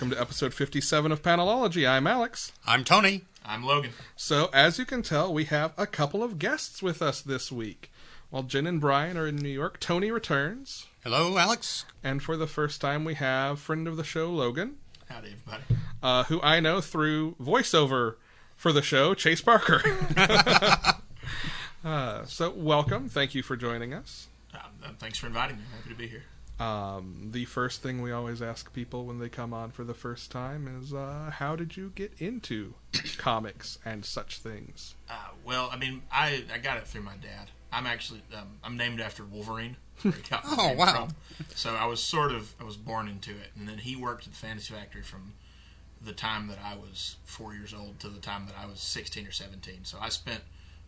Welcome to episode 57 of Panelology. I'm Alex. I'm Tony. I'm Logan. So, as you can tell, we have a couple of guests with us this week. While Jen and Brian are in New York, Tony returns. Hello, Alex. And for the first time, we have friend of the show, Logan, Howdy, everybody. uh, who I know through voiceover for the show, Chase Parker. uh, so, welcome. Thank you for joining us. Um, thanks for inviting me. Happy to be here. Um, the first thing we always ask people when they come on for the first time is, uh, how did you get into comics and such things? Uh, well, I mean, I, I got it through my dad. I'm actually um, I'm named after Wolverine. got Oh, wow. from. So I was sort of I was born into it, and then he worked at the Fantasy Factory from the time that I was four years old to the time that I was 16 or 17. So I spent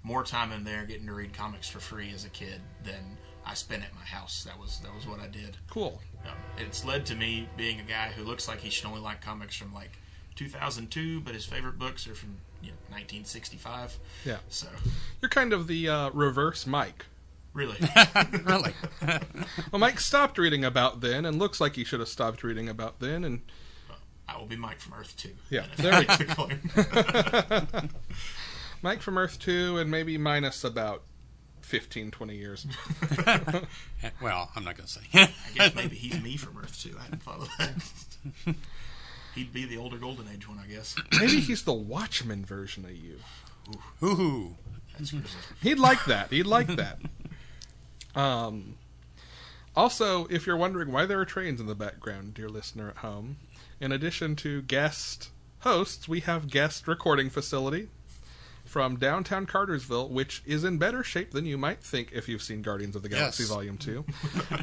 more time in there getting to read comics for free as a kid than I spent at my house. That was that was what I did. Cool. Um, it's led to me being a guy who looks like he should only like comics from like 2002, but his favorite books are from you know 1965. Yeah. So You're kind of the uh, reverse Mike. really, really? Well, Mike stopped reading about then and looks like he should have stopped reading about then. And I will be Mike from Earth 2. Yeah, And if there we that's the claim. Mike from Earth 2 and maybe minus about 15, 20 years. well, I'm not going to say. I guess maybe he's me from Earth too. I hadn't thought of that. He'd be the older Golden Age one, I guess. Maybe he's the Watchman version of you. Ooh. That's grisly. He'd like that. He'd like that. Um, also, if you're wondering why there are trains in the background, dear listener at home, in addition to guest hosts, we have guest recording facility from downtown Cartersville, which is in better shape than you might think if you've seen Guardians of the Galaxy Yes. Volume Two,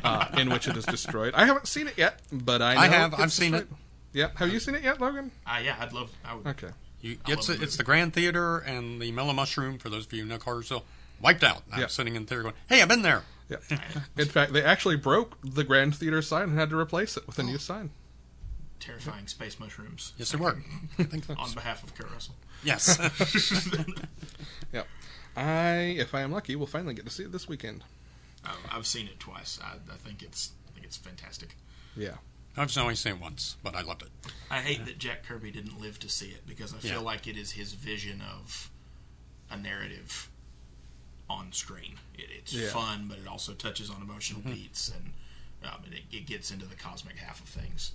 uh, in which it is destroyed. I haven't seen it yet, but I know I have. gets I've seen it. Yeah, have you seen it yet, Logan? Uh, yeah, I'd love. I would, Okay. You, it's love the it's the Grand Theater and the Mellow Mushroom, for those of you who know Cartersville, wiped out. I'm Yeah. sitting in theater going, hey, I've been there. Yeah. In fact, they actually broke the Grand Theater sign and had to replace it with a new sign. Terrifying space mushrooms. Yes, they were. I think so. On behalf of Kurt Russell. Yes. Yep. I, if I am lucky, will finally get to see it this weekend. I've seen it twice. I, I think it's I think it's fantastic. Yeah. I've only seen it once, but I loved it. I hate that Jack Kirby didn't live to see it because I feel Yeah. like it is his vision of a narrative on screen. It, it's Yeah. fun, but it also touches on emotional beats and um, and it, it gets into the cosmic half of things.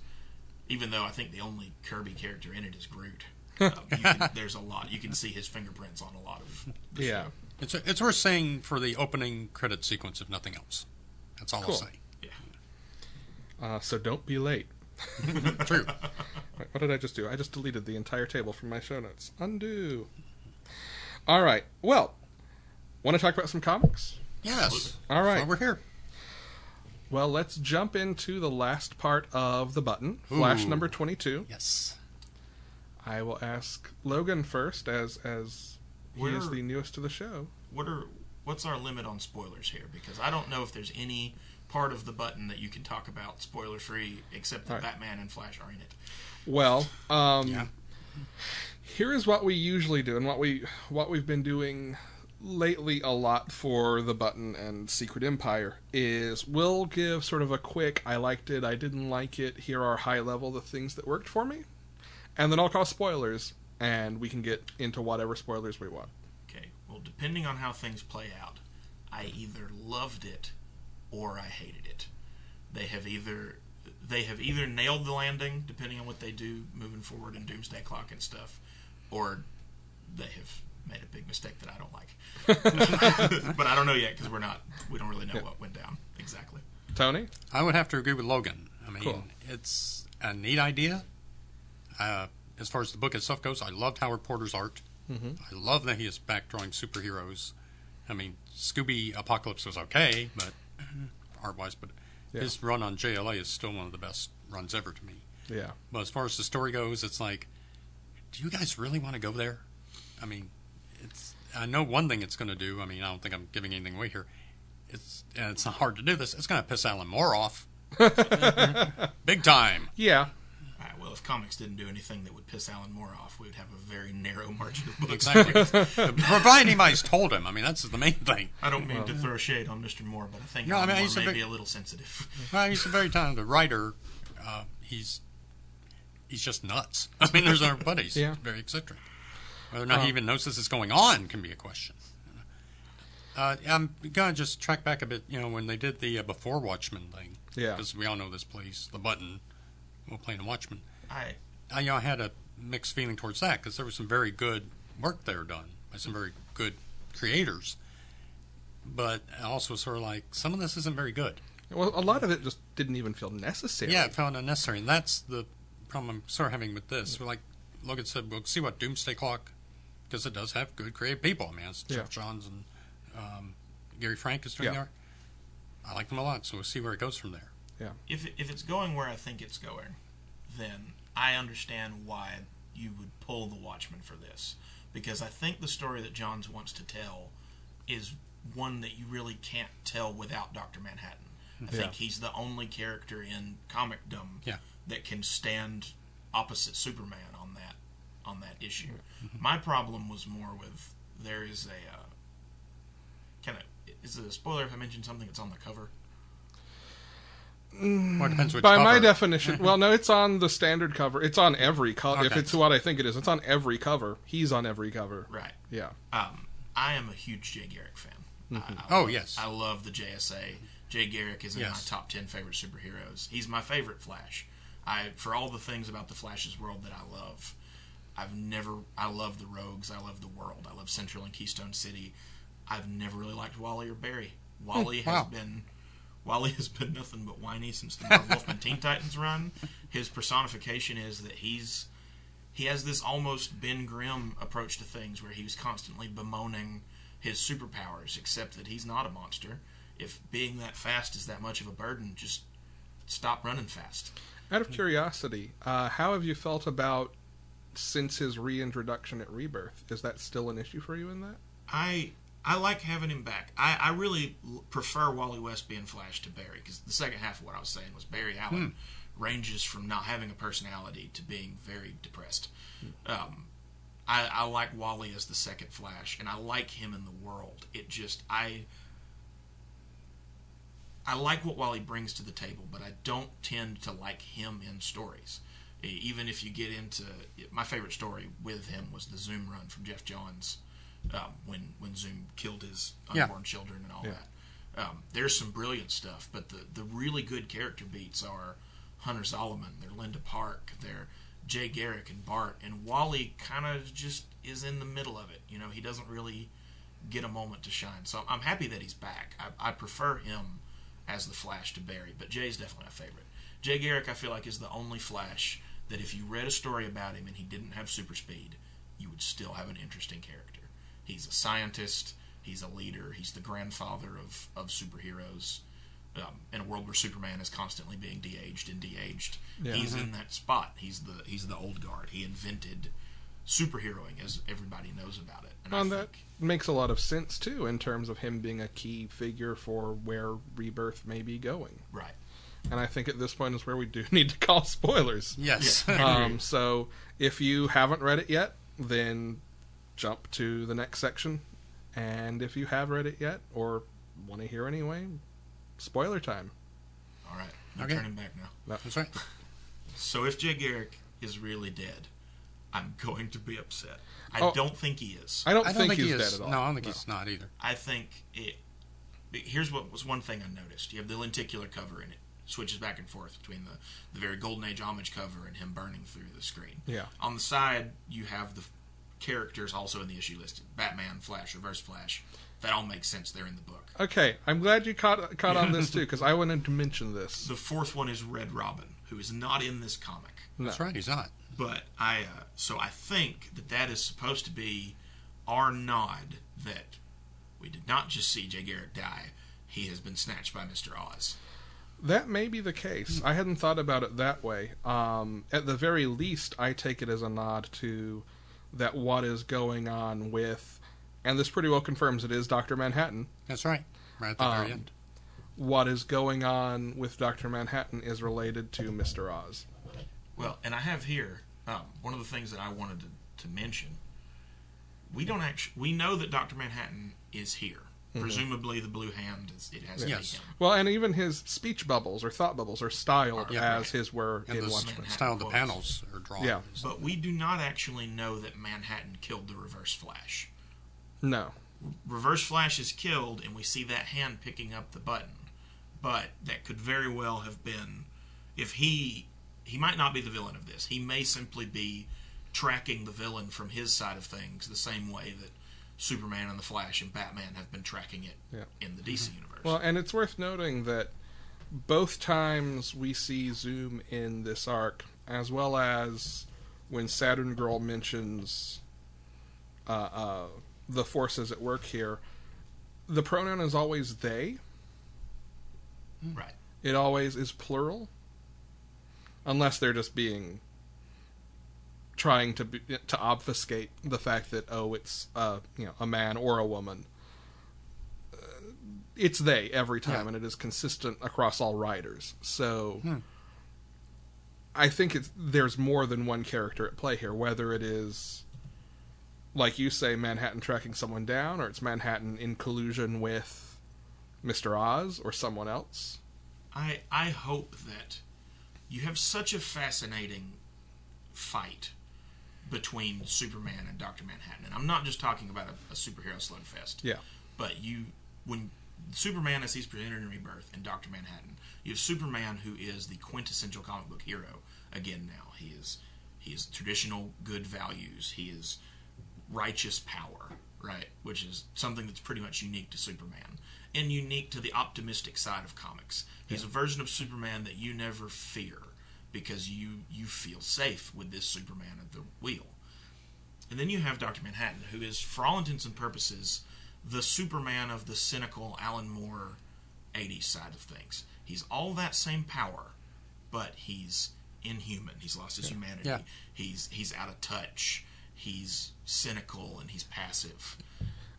Even though I think the only Kirby character in it is Groot. Um, can, there's a lot. You can see his fingerprints on a lot of the Yeah. show. It's it's worth saying for the opening credit sequence, if nothing else. That's all Cool. I'll say. Yeah. Uh, so don't be late. True. Wait, what did I just do? I just deleted the entire table from my show notes. Undo. All right. Well, want to talk about some comics? Yes. All right. That's we're here. Well, let's jump into the last part of the button, Flash number 22. Yes. I will ask Logan first, as as he is the newest to the show. What are what's our limit on spoilers here? Because I don't know if there's any part of the button that you can talk about spoiler free, except that All right. Batman and Flash are in it. Well, um, Yeah. here is what we usually do, and what we what we've been doing lately a lot for the button and Secret Empire is we'll give sort of a quick I liked it, I didn't like it, here are high level the things that worked for me. And then I'll call spoilers and we can get into whatever spoilers we want. Okay. Well, depending on how things play out, I either loved it or I hated it. They have either they have either nailed the landing, depending on what they do moving forward in Doomsday Clock and stuff, or they have made a big mistake that I don't like. but I don't know yet because we're not we don't really know what went down exactly. Tony? I would have to agree with Logan. I mean, Cool. it's a neat idea. Uh, as far as the book itself goes, I loved Howard Porter's art. I love that he is back drawing superheroes. I mean, Scooby Apocalypse was okay, but art wise, but Yeah. his run on JLA is still one of the best runs ever to me. Yeah. But as far as the story goes, it's like, do you guys really want to go there? I mean, it's. I know one thing it's going to do. I mean, I don't think I'm giving anything away here. It's and it's not hard to do this. It's going to piss Alan Moore off, big time. Yeah. All right, well, if comics didn't do anything that would piss Alan Moore off, we would have a very narrow margin of books. Exactly. Provided anybody's told him. I mean, that's the main thing. I don't mean to throw shade on Mr. Moore, but I think No, I mean, Moore he's a may big- be a little sensitive. Well, he's a very talented writer. Uh, he's he's just nuts. I mean, there's our buddies. Yeah. Very eccentric. Whether or not Um, he even knows this is going on can be a question. Uh, I'm gonna just track back a bit. You know, when they did the uh, before Watchmen thing, Yeah. because we all know this place, the button, well, playing the Watchmen. I I, you know, I had a mixed feeling towards that because there was some very good work there done by some very good creators. But also sort of like some of this isn't very good. Well, a lot of it just didn't even feel necessary. Yeah, it felt unnecessary, and that's the problem I'm sort of having with this. We're like Logan said, we'll see what Doomsday Clock, because it does have good creative people. I mean, it's Yeah. Geoff Johns and um, Gary Frank is doing Yeah. the art. I like them a lot, so we'll see where it goes from there. Yeah. If if it's going where I think it's going, then I understand why you would pull the Watchmen for this because I think the story that Johns wants to tell is one that you really can't tell without Doctor Manhattan. I think he's the only character in comicdom Yeah. that can stand opposite Superman on that on that issue. My problem was more with there is a uh, kind of is it a spoiler if I mention something that's on the cover? Mm. Well, it depends which By my definition, well, no, it's on the standard cover. It's on every cover. If it's what I think it is, it's on every cover. He's on every cover. Right. Yeah. Um, I am a huge Jay Garrick fan. Mm-hmm. I, I Oh, love- yes. I love the JSA. Jay Garrick is in Yes. my top ten favorite superheroes. He's my favorite Flash. I for all the things about the Flash's world that I love. I've never. I love the Rogues. I love the world. I love Central and Keystone City. I've never really liked Wally or Barry. Hmm. Wally has wow. been. Wally has been nothing but whiny since the Marv Wolfman Teen Titans run. His personification is that he's he has this almost Ben Grimm approach to things where he was constantly bemoaning his superpowers, except that he's not a monster. If being that fast is that much of a burden, just stop running fast. Out of curiosity, uh, how have you felt about since his reintroduction at Rebirth? Is that still an issue for you in that? I I like having him back. I, I really prefer Wally West being Flash to Barry because the second half of what I was saying was Barry Allen ranges from not having a personality to being very depressed. Um, I, I like Wally as the second Flash, and I like him in the world. It just I I like what Wally brings to the table, but I don't tend to like him in stories. Even if you get into my favorite story with him was the Zoom run from Geoff Johns um, when when Zoom killed his Yeah. unborn children and all Yeah. that. Um, there's some brilliant stuff, but the the really good character beats are Hunter Zolomon, they're Linda Park, they're Jay Garrick and Bart, and Wally kind of just is in the middle of it. You know, he doesn't really get a moment to shine. So I'm happy that he's back. I, I prefer him as the Flash to Barry, but Jay's definitely my favorite. Jay Garrick, I feel like, is the only Flash that if you read a story about him and he didn't have super speed, you would still have an interesting character. He's a scientist. He's a leader. He's the grandfather of, of superheroes. Um, in a world where Superman is constantly being de-aged and de-aged, Yeah. he's in that spot. He's the he's the old guard. He invented superheroing as everybody knows about it. And I And that think makes a lot of sense too, in terms of him being a key figure for where Rebirth may be going. right. And I think at this point is where we do need to call spoilers. Yes. Um, so if you haven't read it yet, then jump to the next section. And if you have read it yet, or want to hear anyway, spoiler time. All right. I'm Okay. turning back now. That's right. So if Jay Garrick is really dead, I'm going to be upset. I Oh. don't think he is. I don't, I don't think, think, he's he is. dead at all. No, I don't think he's not either. I think it. Here's what was one thing I noticed. You have the lenticular cover in it. Switches back and forth between the, the very golden age homage cover and him burning through the screen. Yeah. On the side, you have the f- characters also in the issue listed: Batman, Flash, Reverse Flash. That all makes sense. They're in the book. Okay, I'm glad you caught caught on this too, because I wanted to mention this. The fourth one is Red Robin, who is not in this comic. That's right. He's not. But I, uh, so I think that that is supposed to be our nod that we did not just see Jay Garrick die; he has been snatched by Mister Oz. That may be the case. I hadn't thought about it that way. Um, at the very least, I take it as a nod to that what is going on with, and this pretty well confirms it is Doctor Manhattan. That's right. Right at the Um, very end. What is going on with Doctor Manhattan is related to Mister Oz. Well, and I have here um, one of the things that I wanted to, to mention. We don't actually we know that Doctor Manhattan is here. Mm-hmm. Presumably, the blue hand is, it has to Yes. be him. Well, and even his speech bubbles or thought bubbles are styled Yeah, as right. his were And in the Watchmen. Manhattan style the panels are drawn. Yeah. But we do not actually know that Manhattan killed the Reverse Flash. No. Reverse Flash is killed, and we see that hand picking up the button. But that could very well have been, if he he might not be the villain of this. He may simply be tracking the villain from his side of things, the same way that Superman and the Flash and Batman have been tracking it Yeah. in the DC universe. Well, and it's worth noting that both times we see Zoom in this arc, as well as when Saturn Girl mentions uh, uh, the forces at work here, the pronoun is always they. right. It always is plural, unless they're just being trying to be, to obfuscate the fact that oh, it's uh, you know a man or a woman. Uh, It's they every time, Yeah. and it is consistent across all writers. So, Hmm. I think it's there's more than one character at play here. Whether it is, like you say, Manhattan tracking someone down, or it's Manhattan in collusion with Mister Oz or someone else. I I hope that you have such a fascinating fight between Superman and Doctor Manhattan, and I'm not just talking about a, a superhero slugfest. Yeah. But you, when Superman as he's presented in Rebirth and Doctor Manhattan, you have Superman who is the quintessential comic book hero again. Now he is he is traditional good values. He is righteous power, right? Which is something that's pretty much unique to Superman and unique to the optimistic side of comics. He's a version of Superman that you never fear because you you feel safe with this Superman at the wheel. And then you have Dr. Manhattan, who is, for all intents and purposes, the Superman of the cynical Alan Moore 80s side of things. He's all that same power, but he's inhuman. He's lost his humanity. Yeah. He's he's out of touch. He's cynical and he's passive.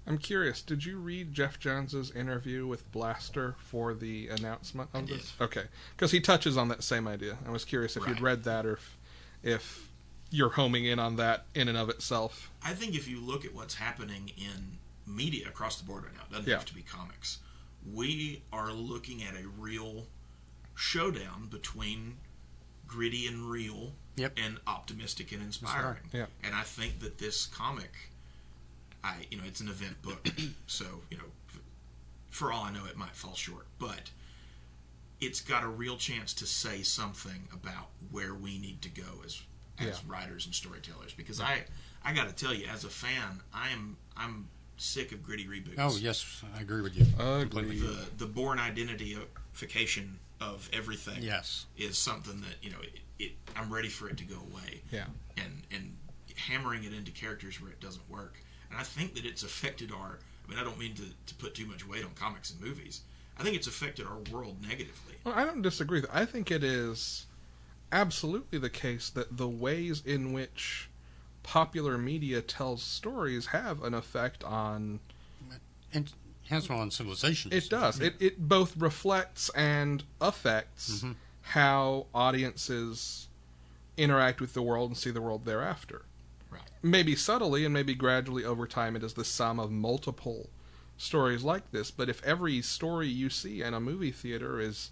I'm curious. Did you read Geoff Johns's interview with Blastr for the announcement of I this? did. Okay, because he touches on that same idea. I was curious if you'd read that or if, if you're homing in on that in and of itself. I think if you look at what's happening in media across the board right now, it doesn't Yeah. have to be comics. We are looking at a real showdown between gritty and real Yep. and optimistic and inspiring. Yeah. And I think that this comic, I you know, it's an event book, so you know, for all I know, it might fall short, but it's got a real chance to say something about where we need to go as as Yeah. writers and storytellers. Because I I got to tell you, as a fan, I am I'm sick of gritty reboots. Oh yes, I agree with you. Agreed. The the Bourne identityification of everything Yes. is something that you know it, it I'm ready for it to go away Yeah. and and hammering it into characters where it doesn't work. And I think that it's affected our. I mean, I don't mean to, to put too much weight on comics and movies. I think it's affected our world negatively. Well, I don't disagree. I think it is absolutely the case that the ways in which popular media tells stories have an effect on And has one on civilization. It does. It it both reflects and affects mm-hmm. how audiences interact with the world and see the world thereafter. Right. Maybe subtly and maybe gradually over time it is the sum of multiple stories like this, but if every story you see in a movie theater is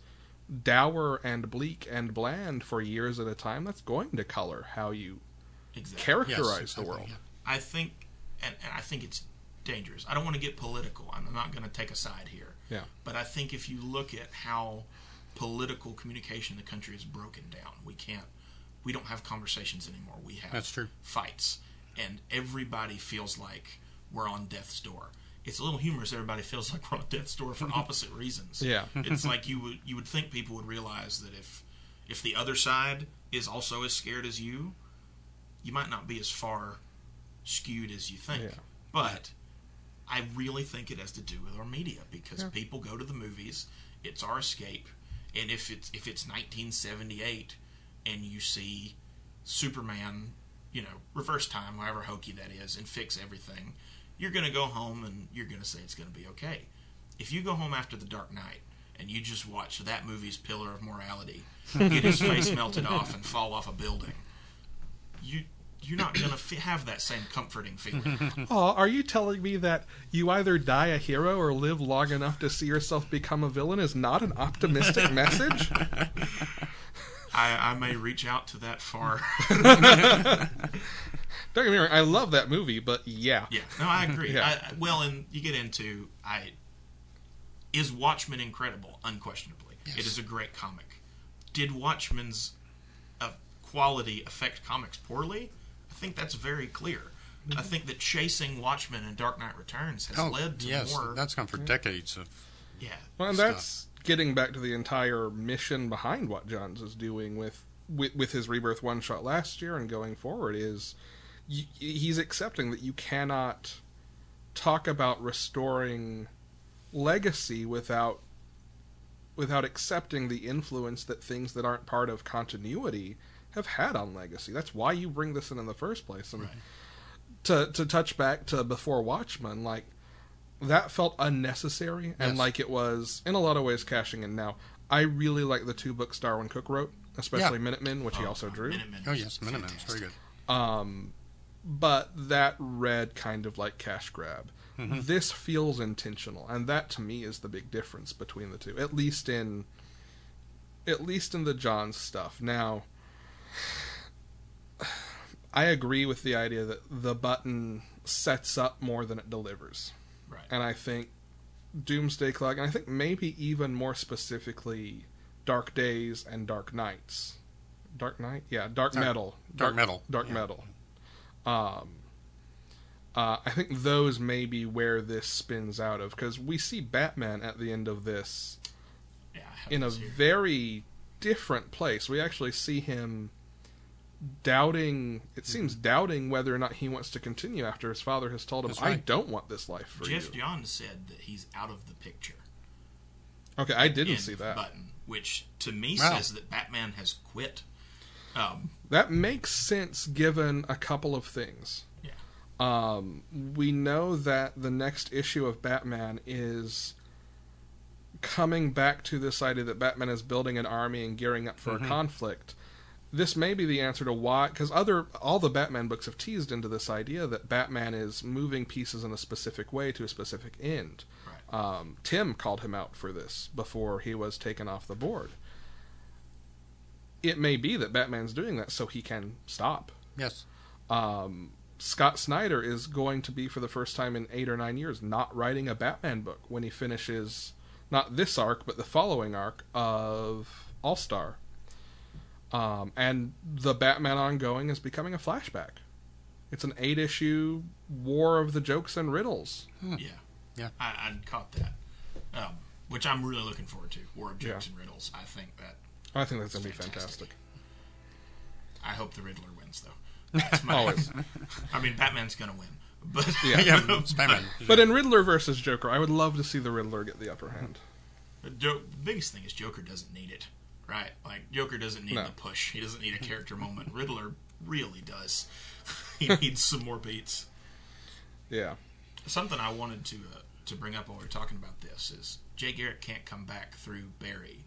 dour and bleak and bland for years at a time, that's going to color how you Exactly. characterize Yes, the exactly, world. yeah. I think, and, and I think it's dangerous. I don't want to get political. I'm not going to take a side here. Yeah. But I think if you look at how political communication in the country is broken down, we can't, we don't have conversations anymore. We have That's true. fights, and everybody feels like we're on death's door. It's a little humorous. Everybody feels like we're on death's door for opposite reasons. Yeah. it's like you would you would think people would realize that if if the other side is also as scared as you, you might not be as far skewed as you think. Yeah. But I really think it has to do with our media because people go to the movies, it's our escape, and if it's if it's 1978 and you see Superman, you know, reverse time, however hokey that is, and fix everything, you're going to go home and you're going to say it's going to be okay. If you go home after The Dark Knight and you just watch that movie's pillar of morality get his face melted off and fall off a building, you you're not going to f- have that same comforting feeling. Oh, are you telling me that you either die a hero or live long enough to see yourself become a villain is not an optimistic message? I, I may reach out to that far. Don't get me wrong, I love that movie, but yeah. Yeah, no, I agree. Yeah. I, well, and you get into I is Watchmen incredible? Unquestionably, it is a great comic. Did Watchmen's uh, quality affect comics poorly? I think that's very clear. I think that chasing Watchmen and Dark Knight Returns has Oh, led to yes, more. that's gone for decades of. yeah, Well, and stuff. that's getting back to the entire mission behind what Johns is doing with with, with his rebirth one shot last year and going forward is y- he's accepting that you cannot talk about restoring legacy without without accepting the influence that things that aren't part of continuity have had on legacy. That's why you bring this in in the first place. And to to touch back to before Watchmen, like that felt unnecessary and Yes. like it was in a lot of ways cashing in. Now, I really like the two books Darwyn Cooke wrote, especially Yeah. Minutemen, which he also drew. Minutemen Oh is yes, Miniman's very fantastic. good. but that read kind of like cash grab. Mm-hmm. This feels intentional, and that to me is the big difference between the two. At least in at least in the Johns stuff. Now I agree with the idea that the button sets up more than it delivers. Right. And I think Doomsday Clock, and I think maybe even more specifically Dark Days and Dark Nights. Dark Night, Yeah, Dark, Dark- Metal. Dark Metal, Dark yeah. Metal. Um, uh, I think those may be where this spins out of because we see Batman at the end of this Yeah, in a here. very different place. We actually see him doubting. It seems doubting whether or not he wants to continue after his father has told him, That's "I don't want this life for Geoff you." Johns said that he's out of the picture. Okay, I didn't see that. button, which to me Wow. says that Batman has quit. Um, That makes sense given a couple of things. yeah, Um, we know that the next issue of Batman is coming back to this idea that Batman is building an army and gearing up for a conflict. This may be the answer to why, because other all the Batman books have teased into this idea that Batman is moving pieces in a specific way to a specific end. right. Um, Tim called him out for this before he was taken off the board. It may be that Batman's doing that so he can stop Yes. um, Scott Snyder is going to be for the first time in eight or nine years not writing a Batman book when he finishes not this arc but the following arc of All Star. Um, and the Batman ongoing is becoming a flashback. It's an eight issue war of the jokes and riddles. Yeah, Yeah. I, I caught that, um, which I'm really looking forward to. War of Jokes Yeah. and Riddles. I think that. I think that's going to be Fantastic. fantastic. I hope the Riddler wins though. That's my, Always. I mean, Batman's gonna win, but Yeah. yeah, Batman. But in Riddler versus Joker, I would love to see the Riddler get the upper hand. The Jo- the biggest thing is Joker doesn't need it, right? Like Joker doesn't need No. the push. He doesn't need a character moment. Riddler really does. he needs some more beats. Yeah. Something I wanted to uh, to bring up while we are talking about this is Jay Garrick can't come back through Barry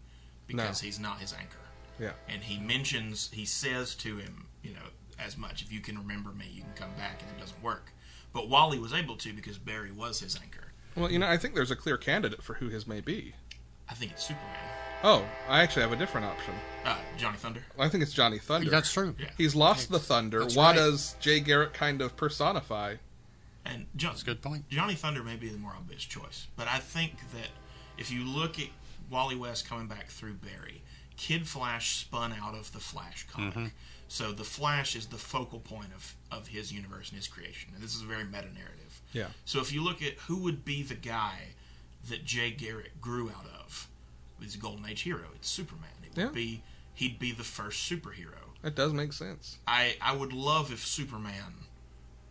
because No. he's not his anchor. Yeah. And he mentions, he says to him, you know, as much, if you can remember me, you can come back, and it doesn't work. But Wally was able to because Barry was his anchor. Well, you know, I think there's a clear candidate for who his may be. I think it's Superman. Oh, I actually have a different option. Uh, Johnny Thunder. I think it's Johnny Thunder. That's true. Yeah. He's lost the thunder. That's What right. does Jay Garrick kind of personify? And John, That's a good point. Johnny Thunder may be the more obvious choice, but I think that if you look at Wally West coming back through Barry, Kid Flash spun out of the Flash comic. Mm-hmm. So the Flash is the focal point of, of his universe and his creation. And this is a very meta narrative. Yeah. So if you look at who would be the guy that Jay Garrick grew out of, his Golden Age hero, it's Superman. It would Yeah. be he'd be the first superhero. That does make sense. I I would love if Superman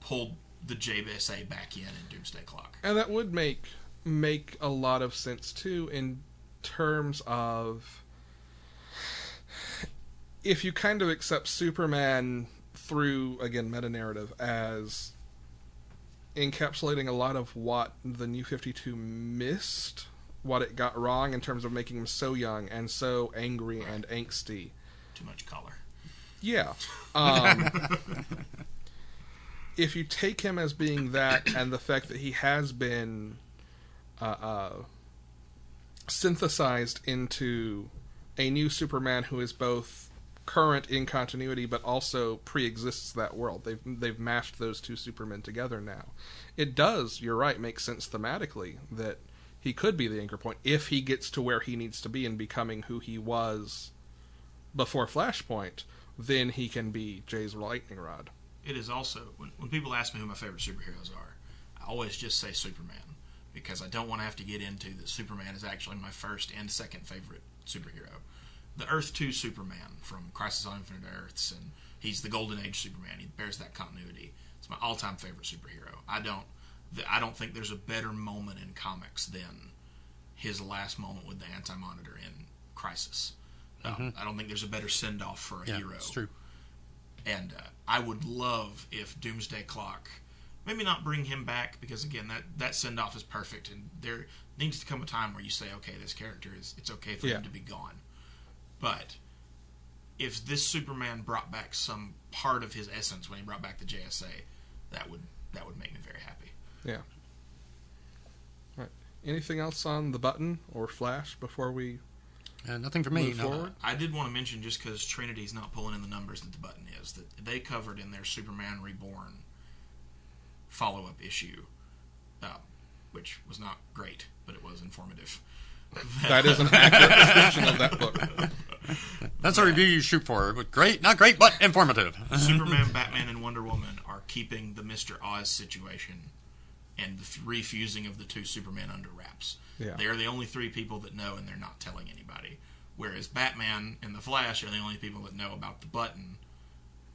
pulled the JBSA back in in Doomsday Clock. And that would make make a lot of sense too in terms of if you kind of accept Superman through again meta narrative as encapsulating a lot of what the new 52 missed what it got wrong in terms of making him so young and so angry and angsty Too much color. yeah. Um, if you take him as being that, and the fact that he has been uh, uh, synthesized into a new Superman who is both current in continuity but also pre-exists that world. They've they've mashed those two Supermen together now. It does, you're right, make sense thematically that he could be the anchor point if he gets to where he needs to be in becoming who he was before Flashpoint, then he can be Jay's lightning rod. It is also when when people ask me who my favorite superheroes are, I always just say Superman because I don't want to have to get into that Superman is actually my first and second favorite superhero. The Earth 2 Superman from Crisis on Infinite Earths and he's the Golden Age Superman. He bears that continuity. It's my all-time favorite superhero. I don't I don't think there's a better moment in comics than his last moment with the Anti-Monitor in Crisis. Um, I don't think there's a better send-off for a Yeah, hero. it's true. And uh, I would love if Doomsday Clock, maybe not bring him back because again that that send off is perfect, and there needs to come a time where you say, okay, this character is it's okay for Yeah. him to be gone. But if this Superman brought back some part of his essence when he brought back the JSA, that would that would make me very happy. Yeah. Right. Anything else on the button or Flash before we Uh, nothing for me. No. I did want to mention just because Trinity's not pulling in the numbers that the button is that they covered in their Superman Reborn follow-up issue, uh, which was not great, but it was informative. That is an accurate description of that book. That's a review you shoot for. But great, not great, but informative. Superman, Batman, and Wonder Woman are keeping the Mister Oz situation and the f- refusing of the two Supermen under wraps. Yeah. They are the only three people that know, and they're not telling anybody. Whereas Batman and the Flash are the only people that know about the button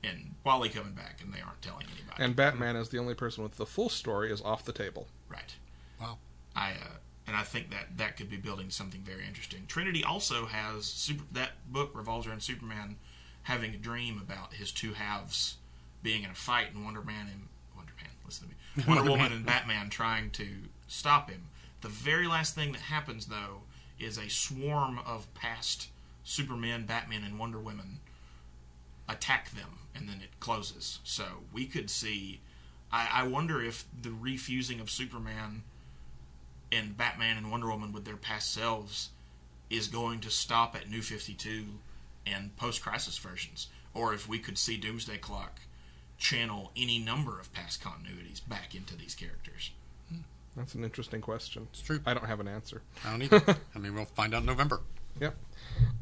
and Wally coming back, and they aren't telling anybody. And Batman is the only person with the full story is off the table. right. wow. I uh, and I think that that could be building something very interesting. Trinity also has super. That book revolves around Superman having a dream about his two halves being in a fight, and Wonder Man and Wonder Man, listen to me, Wonder Woman and Batman trying to stop him. The very last thing that happens, though, is a swarm of past Superman, Batman, and Wonder Women attack them, and then it closes. So we could see. I, I wonder if the refusing of Superman and Batman and Wonder Woman with their past selves is going to stop at New 52 and post crisis versions, or if we could see Doomsday Clock channel any number of past continuities back into these characters. That's an interesting question. It's true. I don't have an answer. I don't either. I mean, we'll find out in November. Yep.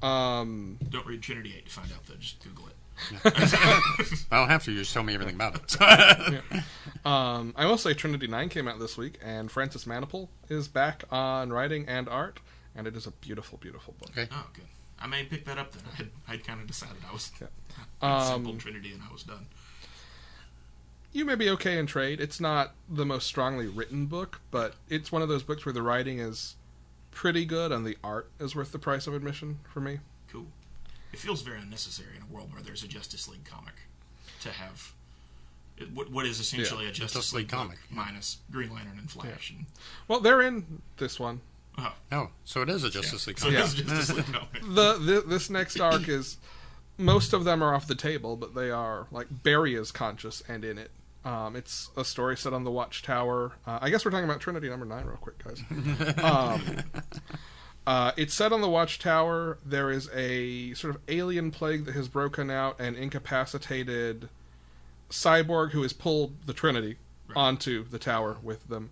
Um, Don't read Trinity 8 to find out, though. Just Google it. I don't have to. You just tell me everything about it. um, I will say Trinity 9 came out this week, and Francis Manapul is back on writing and art, and it is a beautiful, beautiful book. Okay. Oh, good. I may pick that up then. I had, I had kind of decided I was Yeah. I'd Um, sampled Trinity and I was done. You may be okay in trade. It's not the most strongly written book, but it's one of those books where the writing is pretty good and the art is worth the price of admission for me. Cool. It feels very unnecessary in a world where there's a Justice League comic to have it- what, what is essentially a Justice, Justice League, League comic, yeah. minus Green Lantern and Flash. And, Well, they're in this one. oh, Oh, so it is a Justice League so comic. it's Justice League comic. the, the this next arc is most of them are off the table, but they are like Barry is conscious and in it. Um, it's a story set on the Watchtower. Uh, I guess we're talking about Trinity number nine real quick, guys. um, uh, it's set on the Watchtower. There is a sort of alien plague that has broken out and incapacitated Cyborg, who has pulled the Trinity onto the tower with them.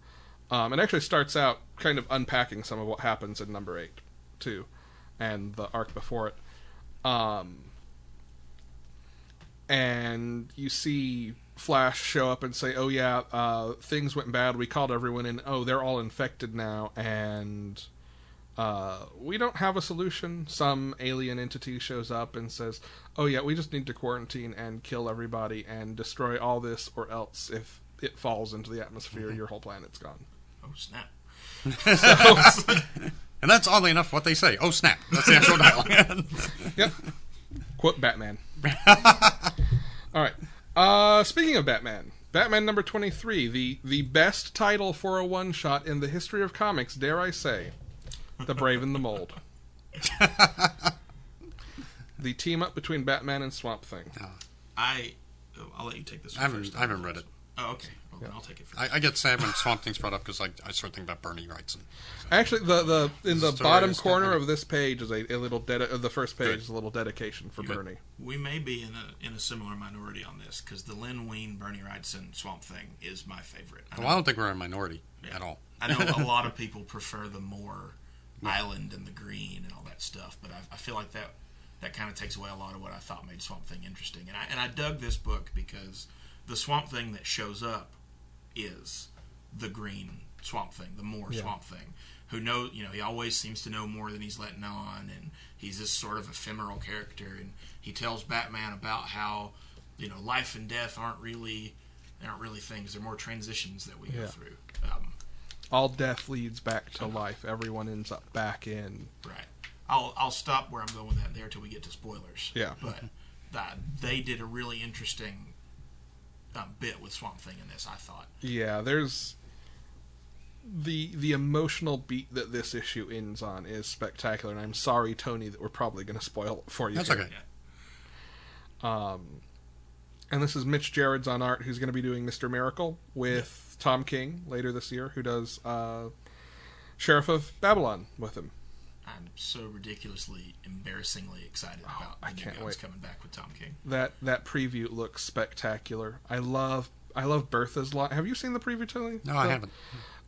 Um, it actually starts out kind of unpacking some of what happens in number eight, too, and the arc before it. Um, and you see Flash show up and say, "Oh yeah, uh, things went bad. We called everyone in. Oh, they're all infected now, and uh, we don't have a solution. Some alien entity shows up and says, "Oh yeah, we just need to quarantine and kill everybody and destroy all this, or else if it falls into the atmosphere, your whole planet's gone." Oh snap! And that's oddly enough what they say. Oh snap! That's the actual dialogue. Yep. Quote Batman. All right. Uh, speaking of Batman, Batman number 23, the, the best title for a one shot in the history of comics, dare I say. The Brave and the Mold. the team up between Batman and Swamp Thing. I, oh, I'll let you take this. I haven't first. I haven't read it. Oh, okay. Well, then I'll take it first. I, I get sad when Swamp Thing's brought up because I, I start thinking about Bernie Wrightson. Actually, the, the in the Story bottom corner happening. of this page is a, a little dedi- of uh, the first page Good. is a little dedication for Good. Bernie. we may be in a in a similar minority on this because the Len Wein Bernie Wrightson Swamp Thing is my favorite. I Well, I don't think we're a minority Yeah. at all. I know a lot of people prefer the more island and the green and all that stuff, but I, I feel like that that kind of takes away a lot of what I thought made Swamp Thing interesting. And I and I dug this book because the Swamp Thing that shows up is the green Swamp Thing, the more Yeah. Swamp Thing. Who knows? You know, he always seems to know more than he's letting on, and he's this sort of ephemeral character. And he tells Batman about how you know life and death aren't really they aren't really things; they're more transitions that we Yeah. go through. Um, All death leads back to life. Everyone ends up back in. Right. I'll I'll stop where I'm going with that there till we get to spoilers. Yeah. But that they did a really interesting um, bit with Swamp Thing in this. I thought. Yeah, there's the the emotional beat that this issue ends on is spectacular, and I'm sorry, Tony, that we're probably going to spoil it for you. That's here. okay. And this is Mitch Gerads's on art, who's going to be doing Mister Miracle with Tom King later this year, who does uh, Sheriff of Babylon with him. I'm so ridiculously, embarrassingly excited about the Oh, I new can't guns wait. coming back with Tom King. That that preview looks spectacular. I love I love Barda's line. Have you seen the preview, Tony? No, I haven't.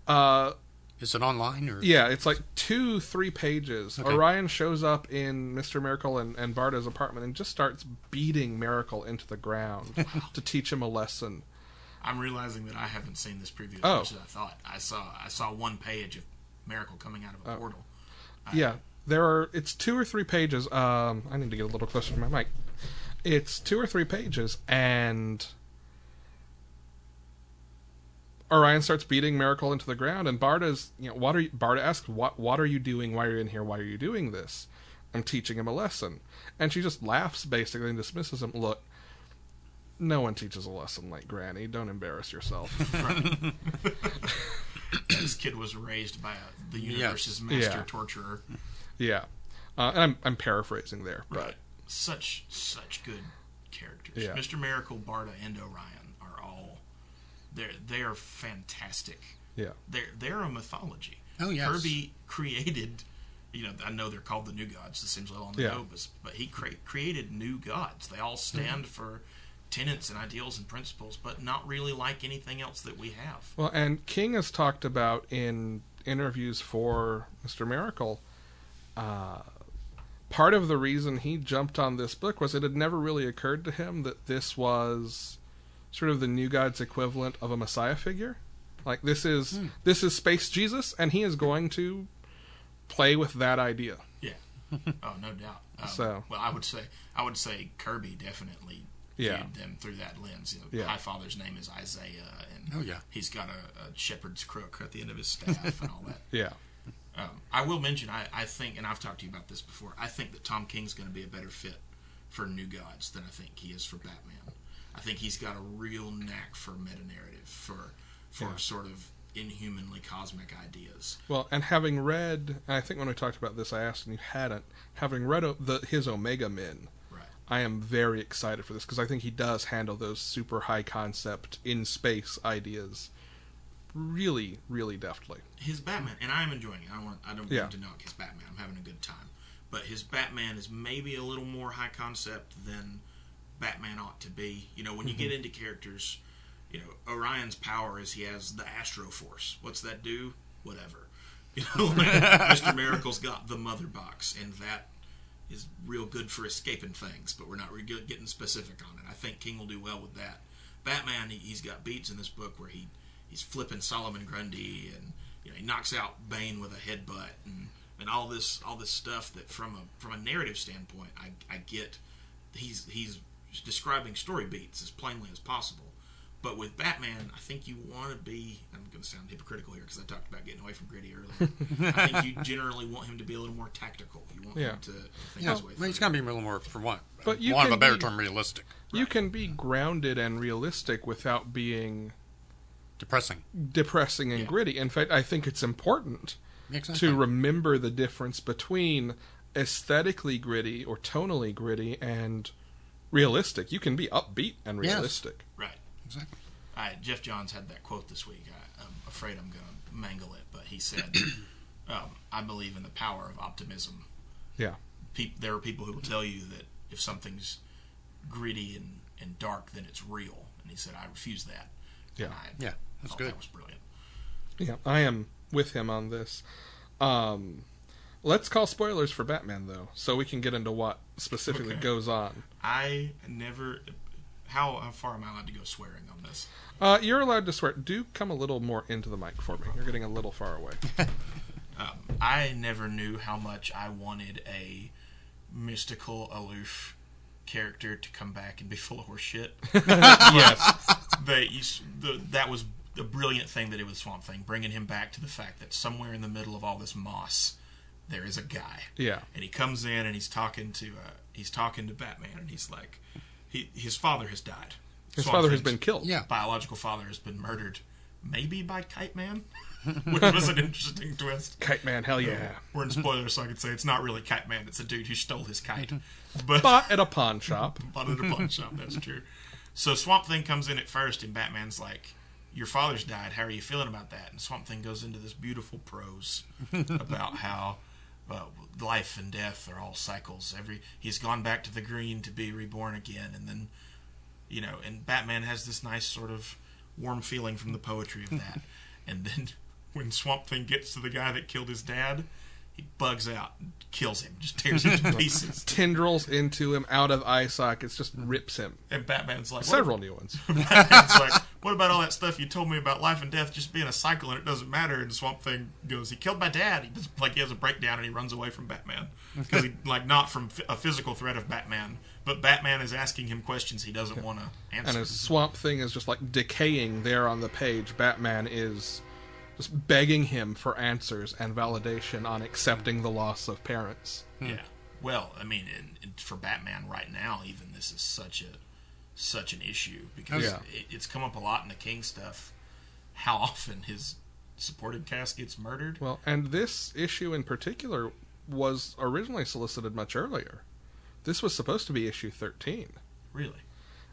Uh, Is it online or? Yeah, it's like two, three pages. Okay. Orion shows up in Mr. Miracle and, and Barda's apartment and just starts beating Miracle into the ground to teach him a lesson. I'm realizing that I haven't seen this preview as Oh. much as I thought. I saw I saw one page of Miracle coming out of Oh. a portal. Yeah, there are. It's two or three pages. Um, I need to get a little closer to my mic. It's two or three pages, and Orion starts beating Miracle into the ground, and Barda's, you know, what are you, Barda asks, "What what are you doing? Why are you in here? Why are you doing this?" I'm teaching him a lesson, and she just laughs basically and dismisses him. Look, no one teaches a lesson like Granny. Don't embarrass yourself. this kid was raised by a, the universe's Yeah. master torturer. yeah, uh, and I'm I'm paraphrasing there, but Right. Such such good characters. Yeah. Mr. Miracle, Barda, and Orion are all they're they are fantastic. yeah, They're they're a mythology. Oh, yes. Kirby created you know, I know they're called the new gods. This seems a little on the Yeah. nose, but he cre- created new gods. They all stand for tenets and ideals and principles, but not really like anything else that we have. Well, and King has talked about in interviews for Mr. Miracle, uh, part of the reason he jumped on this book was it had never really occurred to him that this was sort of the New Gods equivalent of a Messiah figure. Like this is this is Space Jesus, and he is going to play with that idea. Yeah. oh, no doubt. Um, So- well, I would say I would say Kirby definitely Yeah. them through that lens. You know, Yeah. High Father's name is Izaya, and Oh, yeah. he's got a, a shepherd's crook at the end of his staff and all that. Yeah, Um, I will mention, I, I think, and I've talked to you about this before. I think that Tom King's going to be a better fit for New Gods than I think he is for Batman. I think he's got a real knack for meta narrative, for for Yeah. sort of inhumanly cosmic ideas. Well, and having read, and I think when we talked about this, I asked and you hadn't. Having read the his Omega Men. I am very excited for this because I think he does handle those super high concept in space ideas really, really deftly. his Batman, and I'm enjoying it. I don't want, I don't Yeah. want to knock his Batman. I'm having a good time, but his Batman is maybe a little more high concept than Batman ought to be. You know, when you Mm-hmm. get into characters, you know, Orion's power is he has the Astro Force. What's that do? Whatever. You know, like Mr. Miracle's got the Mother Box, and that is real good for escaping things, but we're not getting specific on it. I think King will do well with that. Batman, he, he's got beats in this book where he he's flipping Solomon Grundy, and you know he knocks out Bane with a headbutt, and and all this all this stuff that from a from a narrative standpoint, I I get he's he's describing story beats as plainly as possible. But with Batman, I think you want to be. I'm going to sound hypocritical here because I talked about getting away from gritty earlier. I think you generally want him to be a little more tactical. You want Yeah. him to think Yeah, his way through. he's got to be a little more, for one, But you want of can a better be- term, realistic. You can be grounded and realistic without being Depressing. depressing and Yeah. gritty. In fact, I think it's important Exactly. to remember the difference between aesthetically gritty or tonally gritty and realistic. You can be upbeat and Yes. realistic. Right. exactly. I, Geoff Johns had that quote this week. I, I'm afraid I'm going to mangle it, but he said, um, "I believe in the power of optimism." Yeah. Peop there are people who will tell you that if something's gritty and, and dark, then it's real. And he said, "I refuse that." Yeah. I Yeah, that's good. That was brilliant. Yeah, I am with him on this. Um, let's call spoilers for Batman though, so we can get into what specifically Okay. goes on. I never. How how far am I allowed to go swearing on this? Uh, you're allowed to swear. Do come a little more into the mic for me. You're getting a little far away. Um, I never knew how much I wanted a mystical, aloof character to come back and be full of horse shit. yes. they, you, the, that was a brilliant thing that it was Swamp Thing, bringing him back to the fact that somewhere in the middle of all this moss, there is a guy. Yeah. And he comes in and he's talking to uh, he's talking to Batman, and he's like, he, his father has died. His Swamp father has been killed. Yeah. Biological father has been murdered, maybe by Kite Man, which was an interesting twist. Kite Man, hell yeah. Uh, we're in spoilers, so I could say it's not really Kite Man. It's a dude who stole his kite, but Bought at a pawn shop. bought at a pawn shop. That's true. So Swamp Thing comes in at first, and Batman's like, "Your father's died. How are you feeling about that?" And Swamp Thing goes into this beautiful prose about how uh, life and death are all cycles. Every he's gone back to the green to be reborn again, and then you know, and Batman has this nice sort of warm feeling from the poetry of that. and then when Swamp Thing gets to the guy that killed his dad, he bugs out, kills him, just tears him to pieces. Tendrils into him, out of eye sockets, just rips him. And Batman's like, what Several new ones. Batman's like, what about all that stuff you told me about life and death just being a cycle and it doesn't matter? And Swamp Thing goes, he killed my dad. He just, like he has a breakdown and he runs away from Batman because he like not from a physical threat of Batman, but Batman is asking him questions he doesn't want to answer. And as Swamp Thing is just like decaying there on the page, Batman is just begging him for answers and validation on accepting the loss of parents. Hmm. Yeah. Well, I mean, and, and for Batman right now, even this is such a such an issue because Yeah. it, it's come up a lot in the King stuff. How often his supporting cast gets murdered? Well, and this issue in particular was originally solicited much earlier. This was supposed to be issue 13. Really?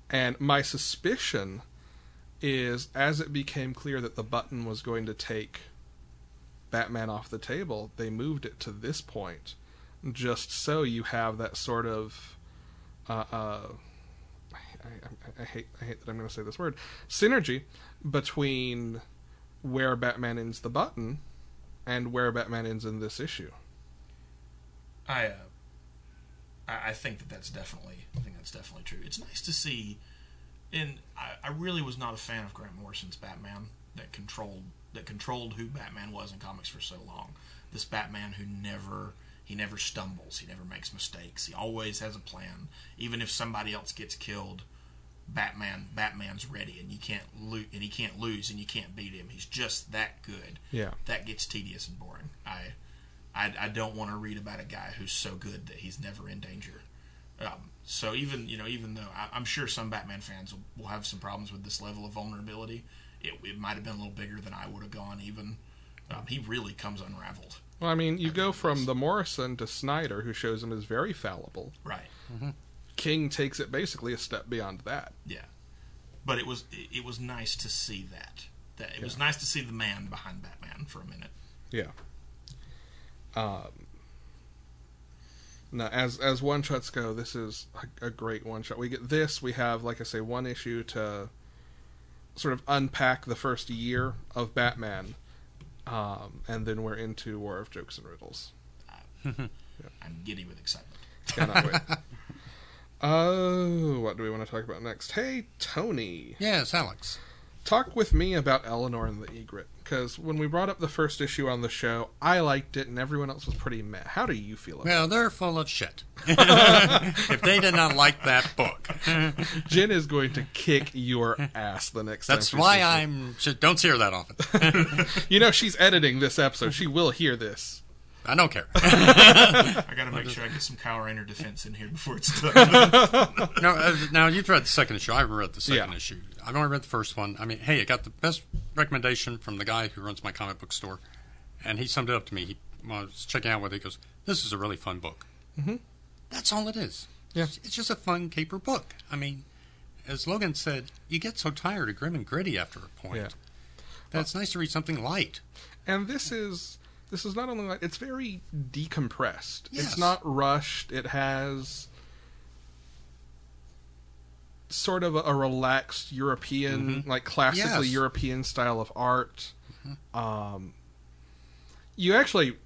And my suspicion is as it became clear that the button was going to take Batman off the table, they moved it to this point just so you have that sort of uh, uh, I, I, I hate I hate that I'm going to say this word synergy between where Batman ends the button and where Batman ends in this issue. I, uh, I think that that's definitely I think that's definitely true. It's nice to see, and I, I really was not a fan of Grant Morrison's Batman that controlled that controlled who Batman was in comics for so long. This Batman who never he never stumbles, he never makes mistakes. He always has a plan, even if somebody else gets killed. Batman Batman's ready, and you can't lo- and he can't lose, and you can't beat him. He's just that good. Yeah. that gets tedious and boring. I I, I don't want to read about a guy who's so good that he's never in danger. Um, so even you know even though I, I'm sure some Batman fans will, will have some problems with this level of vulnerability, it, it might have been a little bigger than I would have gone. Even um, he really comes unraveled. Well, I mean, you go from the Morrison to Snyder, who shows him as very fallible. Right. King takes it basically a step beyond that. Yeah. But it was it, it was nice to see that. That it was nice to see the man behind Batman for a minute. Yeah. Um. Now, as as one shots go, this is a, a great one shot. We get this. We have, like I say, one issue to sort of unpack the first year of Batman, um, and then we're into War of Jokes and Riddles. I'm giddy with excitement. Cannot wait. Oh, what do we want to talk about next? Hey, Tony. Yes, Alex. Talk with me about Eleanor and the Egret because when we brought up the first issue on the show, I liked it and everyone else was pretty meh. How do you feel about it? Well, they're full of shit. if they did not like that book. Jen is going to kick your ass the next that's time. she why. I'm. Just don't see her that often. You know, she's editing this episode. She will hear this. I don't care. I got to make sure I get some Kyle Rayner defense in here before it's done. no, uh, now you've read the second issue. I haven't read the second Yeah. issue. I've only read the first one. I mean, hey, I got the best recommendation from the guy who runs my comic book store, and he summed it up to me. He when I was checking out with it. He goes, "This is a really fun book." Mm-hmm. That's all it is. Yeah. It's, it's just a fun caper book. I mean, as Logan said, you get so tired of grim and gritty after a point Yeah. that it's nice to read something light. And this is this is not only like it's very decompressed. Yes. It's not rushed. It has sort of a, a relaxed European, like classically Mm-hmm. Yes. Mm-hmm. European style of art. Um, you actually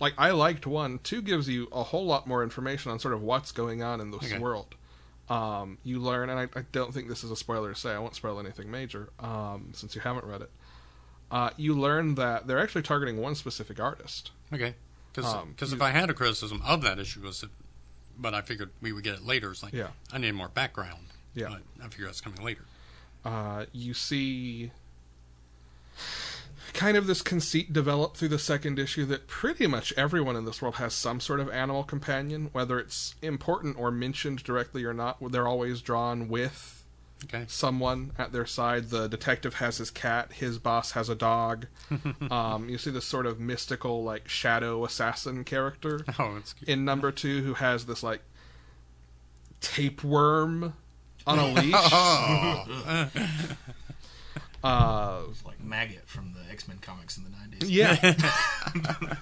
like I liked one. Two gives you a whole lot more information on sort of what's going on in this Okay. world. Um, you learn, and I, I don't think this is a spoiler to say. I won't spoil anything major um, since you haven't read it. Uh, you learn that they're actually targeting one specific artist. Okay. Because Um, if I had a criticism of that issue was that, but I figured we would get it later. It's like Yeah. I need more background. Yeah. But I figure that's coming later. Uh, you see kind of this conceit develop through the second issue that pretty much everyone in this world has some sort of animal companion, whether it's important or mentioned directly or not. They're always drawn with Okay. someone at their side. The detective has his cat. His boss has a dog. um, you see this sort of mystical, like shadow assassin character Oh, it's cute. in number two who has this like tapeworm on a leash. Oh. uh, like Maggot from the X Men comics in the 90s. yeah.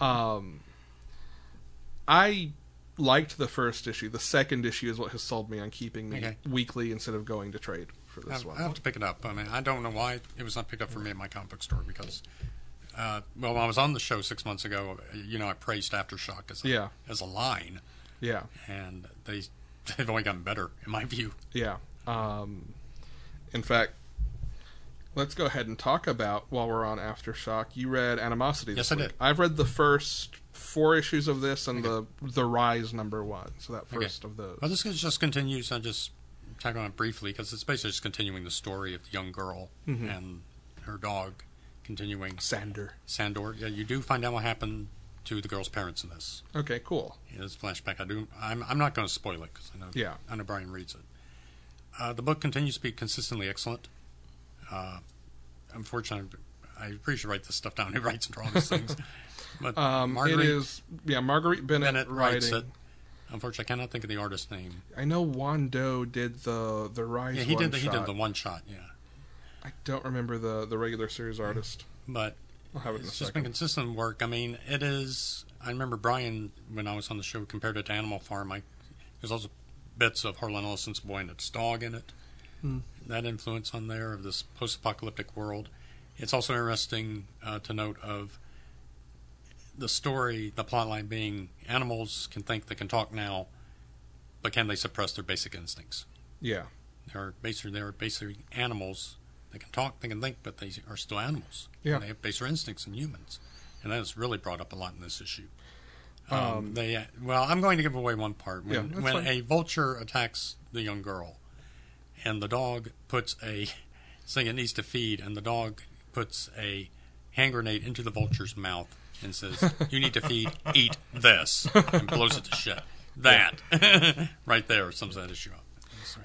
um, I liked the first issue. The second issue is what has sold me on keeping me Okay. weekly instead of going to trade for this I, one. I have to pick it up. I mean, I don't know why it was not picked up for me at my comic book store because, uh, well, when I was on the show six months ago, you know, I praised Aftershock as a, Yeah. as a line, Yeah, and they they've only gotten better in my view. yeah. Um, in fact, let's go ahead and talk about while we're on Aftershock. You read Animosity. This Yes, I did. I've read the first four issues of this and the the Rise number one. So that Okay. first of those. Well, this is just continues. I just tag on it briefly because it's basically just continuing the story of the young girl Mm-hmm. and her dog, continuing Sander. Sandor. Yeah, you do find out what happened to the girl's parents in this. Okay, cool. In this flashback, I do. I'm, I'm not going to spoil it because I know. Yeah. I know Brian reads it. Uh, the book continues to be consistently excellent. Uh, unfortunately, I pretty sure write this stuff down. He writes and draws these things? But Um, Marguerite it is yeah, Marguerite Bennett, Bennett writing. writes it. Unfortunately, I cannot think of the artist's name. I know Juan Doe did the the Rise. Yeah, he did. The, he did the one shot. Yeah, I don't remember the the regular series artist. but I'll have it it's just been consistent work. I mean, it is. I remember Brian when I was on the show compared it to Animal Farm. I there's also bits of Harlan Ellison's Boy and Its Dog in it. Hmm. That influence on there of this post-apocalyptic world. It's also interesting uh, to note of the story, the plotline being animals can think they can talk now, but can they suppress their basic instincts? Yeah, They're basically they're basically animals. They can talk, they can think, but they are still animals. Yeah. And they have baser instincts than humans, and that is really brought up a lot in this issue. Um, they well, I'm going to give away one part when Yeah, when fine. a vulture attacks the young girl, and the dog puts a saying it needs to feed, and the dog puts a hand grenade into the vulture's mouth and says, "You need to feed. Eat this," and blows it to shit. That right there sums that issue up.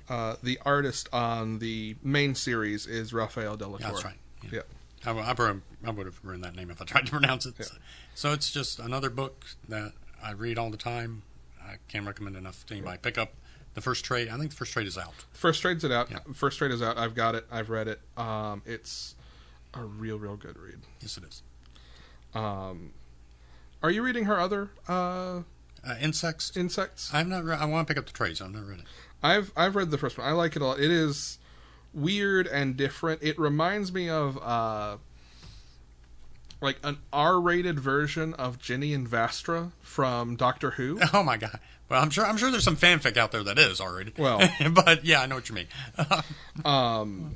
Uh, the artist on the main series is Rafael de la Torre. Yeah, that's right. Yeah. Yeah. I, I, would- I would have ruined that name if I tried to pronounce it. So, so it's just another book that I read all the time. I can't recommend enough to anybody. Pick up the first trade. I think the first trade is out. First trade's it out. Yeah. First trade is out. I've got it. I've read it. Um, it's a real, real good read. Yes, it is. Um, are you reading her other uh, Uh, insects. insects? I'm not. Re- I want to pick up the trades. I've not read it. I've I've read the first one. I like it a lot. It is weird and different. It reminds me of uh like an R-rated version of Jenny and Vastra from Doctor Who. Oh my god. Well, I'm sure. I'm sure there's some fanfic out there that is already. Well- but yeah, I know what you mean. Um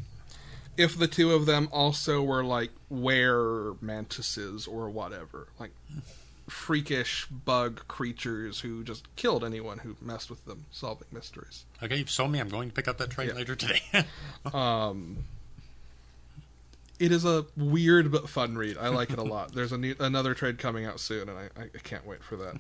if the two of them also were like were mantises or whatever, like freakish bug creatures who just killed anyone who messed with them, solving mysteries. Okay, you've sold me. I'm going to pick up that trade Yeah. later today. Um, it is a weird but fun read. I like it a lot. There's a new, another trade coming out soon, and I, I can't wait for that.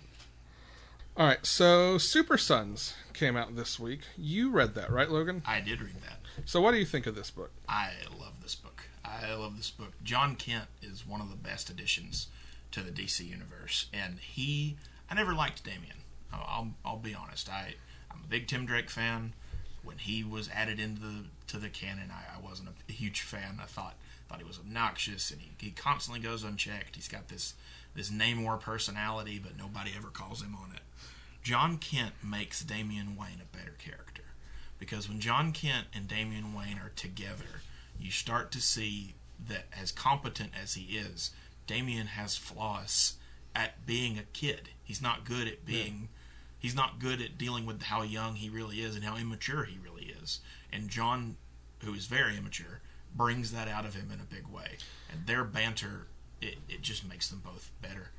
All right, so Super Sons came out this week. You read that, right, Logan? I did read that. So what do you think of this book? I love this book. I love this book. Jon Kent is one of the best additions to the DC universe, and he. I never liked Damian. I'll, I'll, be honest. I I'm a big Tim Drake fan. When he was added into the to the canon, I, I wasn't a huge fan. I thought thought he was obnoxious, and he, he constantly goes unchecked. He's got this this Namor personality, but nobody ever calls him on it. Jon Kent makes Damian Wayne a better character because when Jon Kent and Damian Wayne are together, you start to see that as competent as he is, Damian has flaws at being a kid. He's not good at being he's not good at dealing with how young he really is and how immature he really is. And Jon, who is very immature, brings that out of him in a big way. And their banter it, it just makes them both better.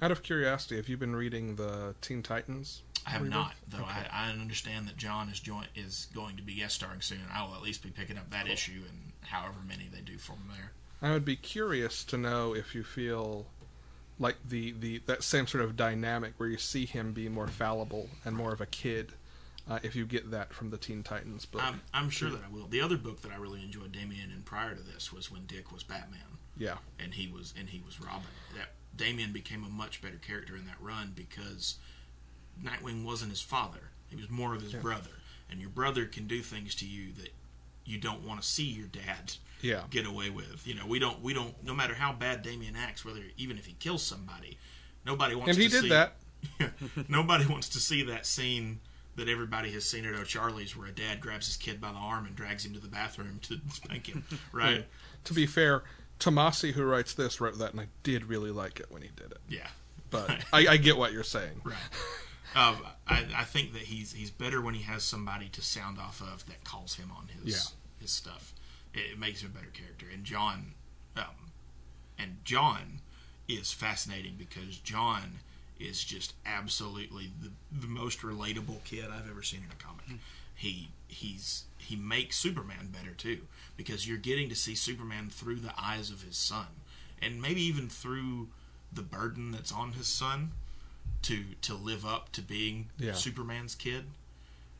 Out of curiosity, have you been reading the Teen Titans? I have not, though. Okay. I, I understand that Jon is join, is going to be guest starring soon. I will at least be picking up that issue and however many they do from there. I would be curious to know if you feel like the, the that same sort of dynamic where you see him be more fallible and more of a kid. Uh, if you get that from the Teen Titans book, I'm, I'm sure that I will. The other book that I really enjoyed Damian in prior to this was when Dick was Batman yeah, and he was and he was Robin. That Damien became a much better character in that run because Nightwing wasn't his father; he was more of his brother. And your brother can do things to you that you don't want to see your dad yeah, get away with. You know, we don't we don't no matter how bad Damian acts, whether even if he kills somebody, nobody wants and he to did see that. nobody wants to see that scene that everybody has seen at O'Charley's where a dad grabs his kid by the arm and drags him to the bathroom to spank him. Right? To be fair, Tomasi, who writes this, wrote that, and I did really like it when he did it. Yeah. But I, I get what you're saying. Right. Um, I, I think that he's he's better when he has somebody to sound off of that calls him on his Yeah. his stuff. It, it makes him a better character. And Jon, um, and Jon is fascinating because Jon is just absolutely the the most relatable kid I've ever seen in a comic. He he's he makes Superman better too because you're getting to see Superman through the eyes of his son and maybe even through the burden that's on his son to to live up to being Yeah. Superman's kid.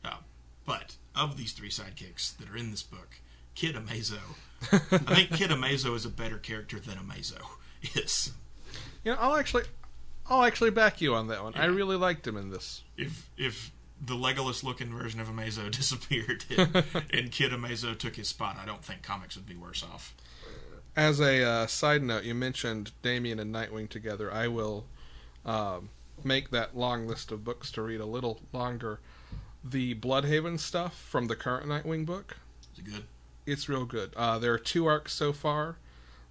Uh, but of these three sidekicks that are in this book, Kid Amazo, I think Kid Amazo is a better character than Amazo is. You know, I'll actually, I'll actually back you on that one. I really liked him in this. If if the Legolas looking version of Amazo disappeared and, and Kid Amazo took his spot, I don't think comics would be worse off. As a uh, side note, you mentioned Damian and Nightwing together. I will um, make that long list of books to read a little longer. The Blüdhaven stuff from the current Nightwing book, Is it good? it's real good. Uh, there are two arcs so far.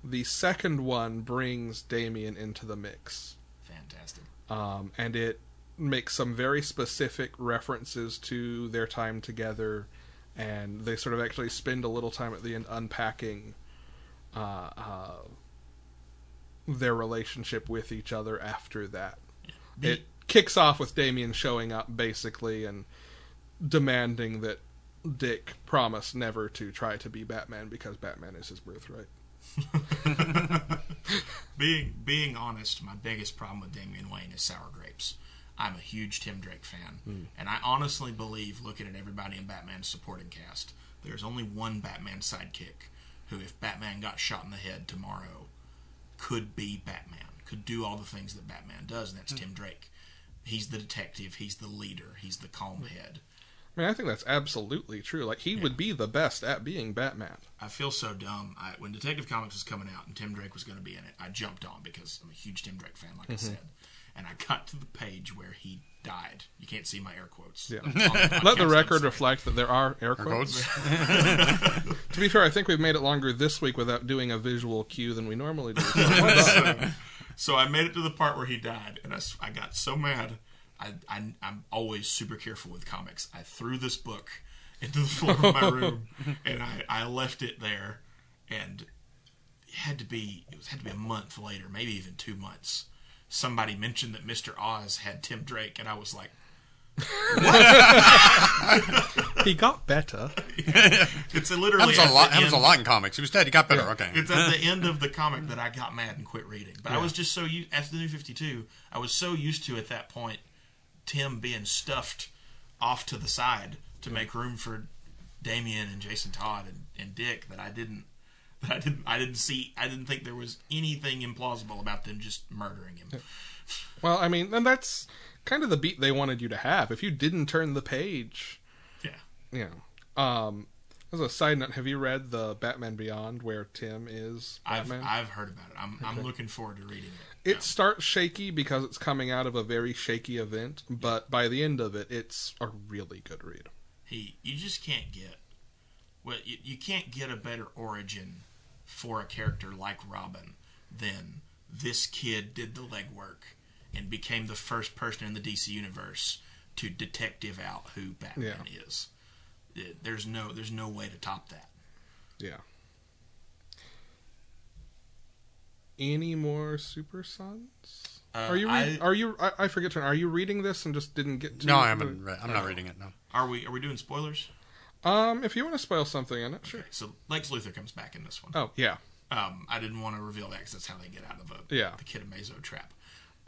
The second one brings Damian into the mix, Fantastic. um, and it makes some very specific references to their time together, and they sort of actually spend a little time at the end unpacking uh, uh, their relationship with each other after that. Be- It kicks off with Damian showing up basically and demanding that Dick promise never to try to be Batman because Batman is his birthright. being being honest, my biggest problem with Damian Wayne is sour grapes. I'm a huge Tim Drake fan, hmm. and I honestly believe, looking at everybody in Batman's supporting cast, there's only one Batman sidekick who, if Batman got shot in the head tomorrow, could be Batman, could do all the things that Batman does, and that's mm-hmm. Tim Drake. He's the detective, he's the leader, he's the calm mm-hmm. head. I mean, I think that's absolutely true. Like he would be the best at being Batman. I feel so dumb. I, when Detective Comics was coming out and Tim Drake was going to be in it, I jumped on because I'm a huge Tim Drake fan, like I mm-hmm. said. And I got to the page where he died. You can't see my air quotes. Yeah. the Let the record reflect that there are air quotes. Quotes? To be fair, I think we've made it longer this week without doing a visual cue than we normally do. So well done. So I made it to the part where he died, and I got so mad. I, I, I'm always super careful with comics. I threw this book into the floor of my room, and I, I left it there and it had to be it was had to be a month later, maybe even two months. Somebody mentioned that Mister Oz had Tim Drake, and I was like, He got better. "It's literally Happens a lot. the Happens a lot in comics. He was dead. He got better. Okay. It's at the end of the comic that I got mad and quit reading. But I was just so used after the New Fifty Two. I was so used to at that point Tim being stuffed off to the side to make room for Damian and Jason Todd and, and Dick that I didn't that I didn't I didn't see I didn't think there was anything implausible about them just murdering him. Well, I mean, and that's kind of the beat they wanted you to have. If you didn't turn the page, Yeah. know. Um, as a side note, have you read the Batman Beyond where Tim is I've I've heard about it. I'm I'm looking forward to reading it. It starts shaky because it's coming out of a very shaky event, but by the end of it, it's a really good read. he you just can't get well you, you can't get a better origin for a character like robin than this kid did the legwork and became the first person in the dc universe to detective out who batman is It- there's no there's no way to top that Yeah. Any more Super Sons? Uh, are you? Re- I- are you? I, I forget to. Are you reading this and just didn't get to? no, I haven't. Read, I'm not reading it. No. are we are we doing spoilers Um, if you want to spoil something in it, sure. so lex luthor comes back in this one Oh yeah, Um, I didn't want to reveal that because that's how they get out of a, Yeah. the Kid Amazo trap.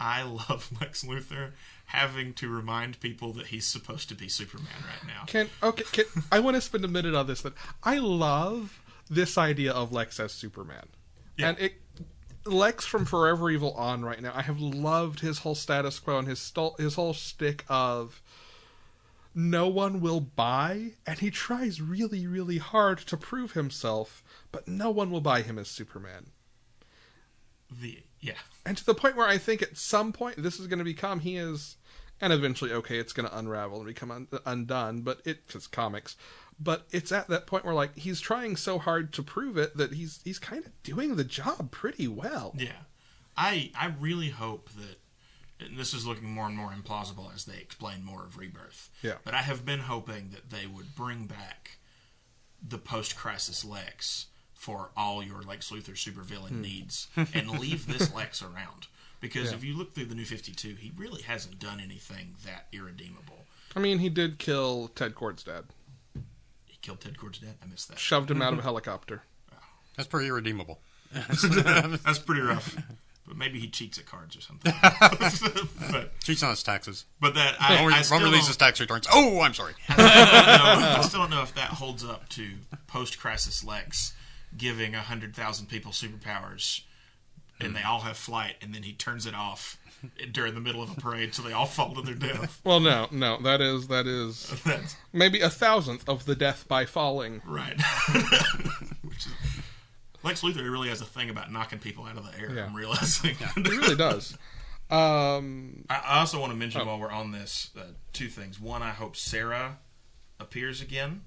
I love Lex Luthor having to remind people that he's supposed to be Superman right now. Can okay? Can, I want to spend a minute on this. That I love this idea of Lex as Superman, Yeah. and it Lex from Forever Evil on right now. I have loved his whole status quo and his his whole stick of no one will buy, and he tries really really hard to prove himself, but no one will buy him as Superman. The yeah, And to the point where I think at some point this is going to become he is, and eventually, okay, it's going to unravel and become un- undone. But it's just comics. But it's at that point where like he's trying so hard to prove it that he's he's kind of doing the job pretty well. yeah. I I really hope that. And this is looking more and more implausible as they explain more of Rebirth. Yeah. But I have been hoping that they would bring back the post-crisis Lex for all your Lex Luthor supervillain Hmm. needs, and leave this Lex around. Because Yeah. if you look through the New Fifty Two, he really hasn't done anything that irredeemable. I mean, he did kill Ted Kord's dad, He killed Ted Kord's dad. I missed that. shoved him out of a helicopter. That's pretty irredeemable. That's pretty rough. But maybe he cheats at cards or something. but Cheats on his taxes. but that I, Won't, I re- still won't release don't- his tax returns. Oh, I'm sorry. I still know- I still don't know if that holds up to post-crisis Lex giving hundred thousand people superpowers, and they all have flight, and then he turns it off during the middle of a parade, so they all fall to their death. Well, no, no, that is that is That's maybe a thousandth of the death by falling. right. Which is, Lex Luthor really has a thing about knocking people out of the air. Yeah. I'm realizing. He really does. Um, I I also want to mention Oh. while we're on this uh, two things. One, I hope Sarah appears again,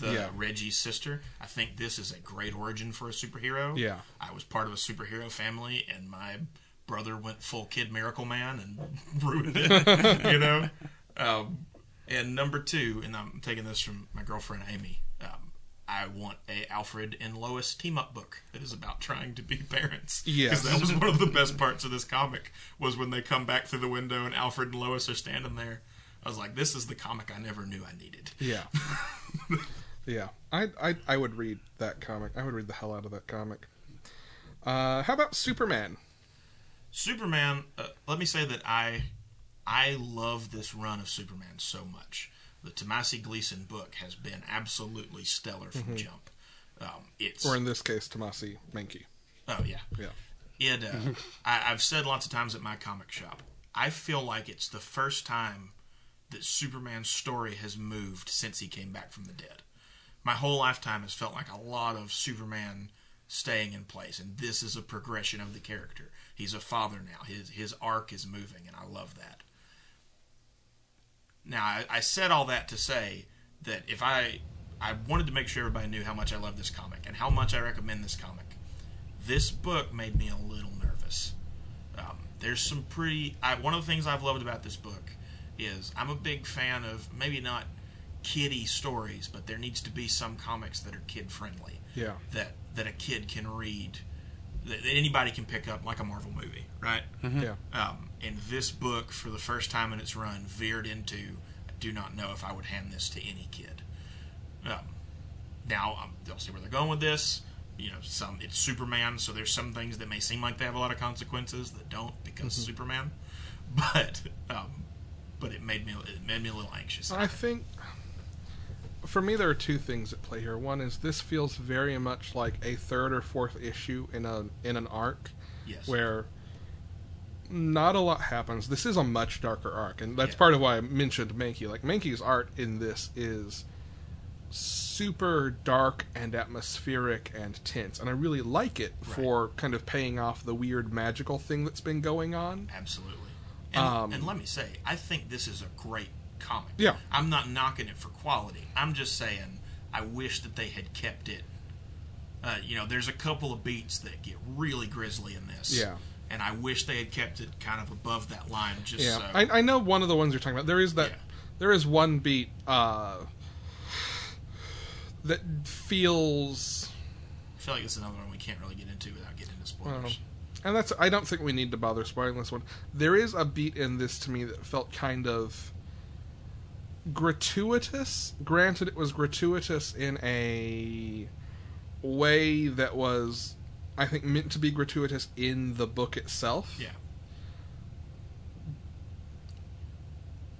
the Yeah. Reggie's sister. I think this is a great origin for a superhero. Yeah. I was part of a superhero family, and my brother went full Kid Miracle Man and ruined it. you know. Um, and number two, and I'm taking this from my girlfriend Amy. Um, I want a Alfred and Lois team up book that is about trying to be parents. Yeah, because that was one of the best parts of this comic was when they come back through the window and Alfred and Lois are standing there. I was like, this is the comic I never knew I needed. Yeah. Yeah. I, I I would read that comic. I would read the hell out of that comic. Uh, how about Superman? Superman. Uh, let me say that I I love this run of Superman so much. The Tomasi Gleason book has been absolutely stellar from jump. Um, it's Or in this case, Tomasi Mahnke. oh yeah Yeah. it. Uh, I, I've said lots of times at my comic shop. I feel like it's the first time that Superman's story has moved since he came back from the dead. My whole lifetime has felt like a lot of Superman staying in place, and this is a progression of the character. He's a father now. His his arc is moving, and I love that. Now, I, I said all that to say that if I I wanted to make sure everybody knew how much I love this comic and how much I recommend this comic. This book made me a little nervous. Um, there's some pretty. I, one of the things I've loved about this book is I'm a big fan of maybe not kiddie stories, but there needs to be some comics that are kid friendly Yeah. that that a kid can read, that, that anybody can pick up, like a Marvel movie, right? Yeah. Um, and this book, for the first time in its run, veered into I do not know if I would hand this to any kid. Um, now, um, they'll see where they're going with this. You know, some it's Superman, so there's some things that may seem like they have a lot of consequences that don't because Superman. But um, but it made me it made me a little anxious. I think for me there are two things at play here. One is this feels very much like a third or fourth issue in a in an arc yes, where not a lot happens. This is a much darker arc, and that's Yeah. part of why I mentioned Mahnke. Like Mahnke's art in this is super dark and atmospheric and tense, and I really like it for kind of paying off the weird magical thing that's been going on. absolutely. And, Um, and let me say, I think this is a great comic. Yeah. I'm not knocking it for quality. I'm just saying I wish that they had kept it. Uh, you know, there's a couple of beats that get really grisly in this. Yeah. And I wish they had kept it kind of above that line. Just Yeah, so. I, I know one of the ones you're talking about. There is that. Yeah. There is one beat uh, that feels, I feel like it's another one we can't really get into without getting into spoilers. And that's. I don't think we need to bother spoiling this one. There is a beat in this to me that felt kind of gratuitous. Granted, it was gratuitous in a way that was, I think, meant to be gratuitous in the book itself. yeah.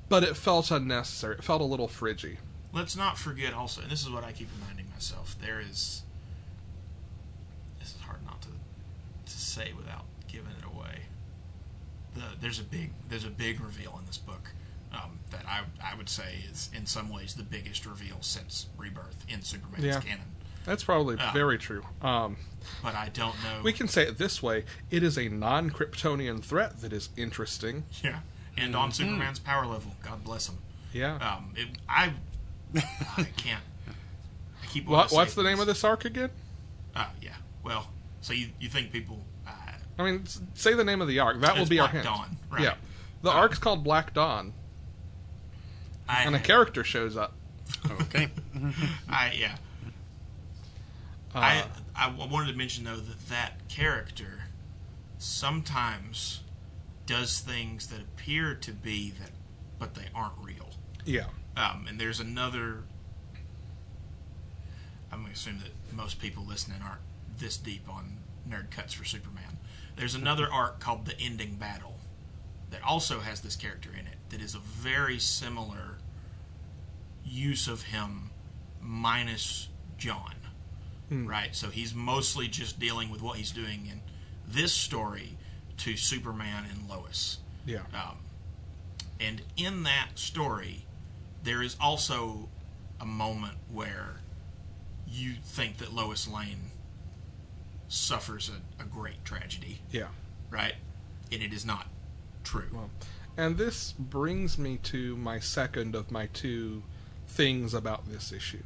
But it felt unnecessary. It felt a little fridgy. Let's not forget also, and this is what I keep reminding myself. There is. This is hard not to to say without giving it away. The there's a big there's a big reveal in this book that I I would say is in some ways the biggest reveal since Rebirth in Superman's Yeah. canon. That's probably Ah. very true. Um, But I don't know. We can say it this way: it is a non-Kryptonian threat that is interesting. yeah, and on Superman's power level, God bless him. Yeah. Um, it, I I can't. I keep. what, what's the name of this arc again? Uh, yeah. Well, so you you think people? Uh, I mean, say the name of the arc. That will It's be our Black hint. Dawn, right. Yeah. The Uh, arc's called Black Dawn, I, and a character shows up. Okay. I yeah. Uh, I I wanted to mention though that that character sometimes does things that appear to be that, but they aren't real. yeah. Um, and there's another. I'm going to assume that most people listening aren't this deep on nerd cuts for Superman. There's another arc called The Ending Battle that also has this character in it that is a very similar use of him minus Jon. Right? So he's mostly just dealing with what he's doing in this story to Superman and Lois. Yeah. Um, and in that story, there is also a moment where you think that Lois Lane suffers a, a great tragedy, Yeah. right? And it is not true. Well, and this brings me to my second of my two things about this issue.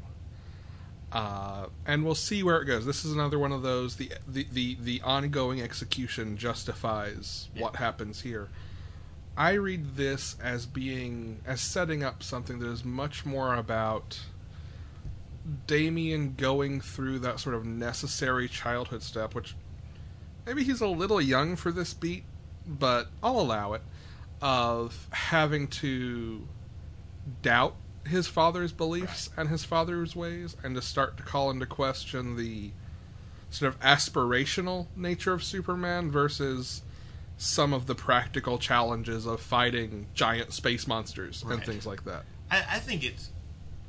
Uh, and we'll see where it goes. This is another one of those the the the, the ongoing execution justifies Yeah. what happens here. I read this as being as setting up something that is much more about Damian going through that sort of necessary childhood step, which maybe he's a little young for this beat, but I'll allow it, of having to doubt his father's beliefs and his father's ways and to start to call into question the sort of aspirational nature of Superman versus some of the practical challenges of fighting giant space monsters and things like that. I, I think it's.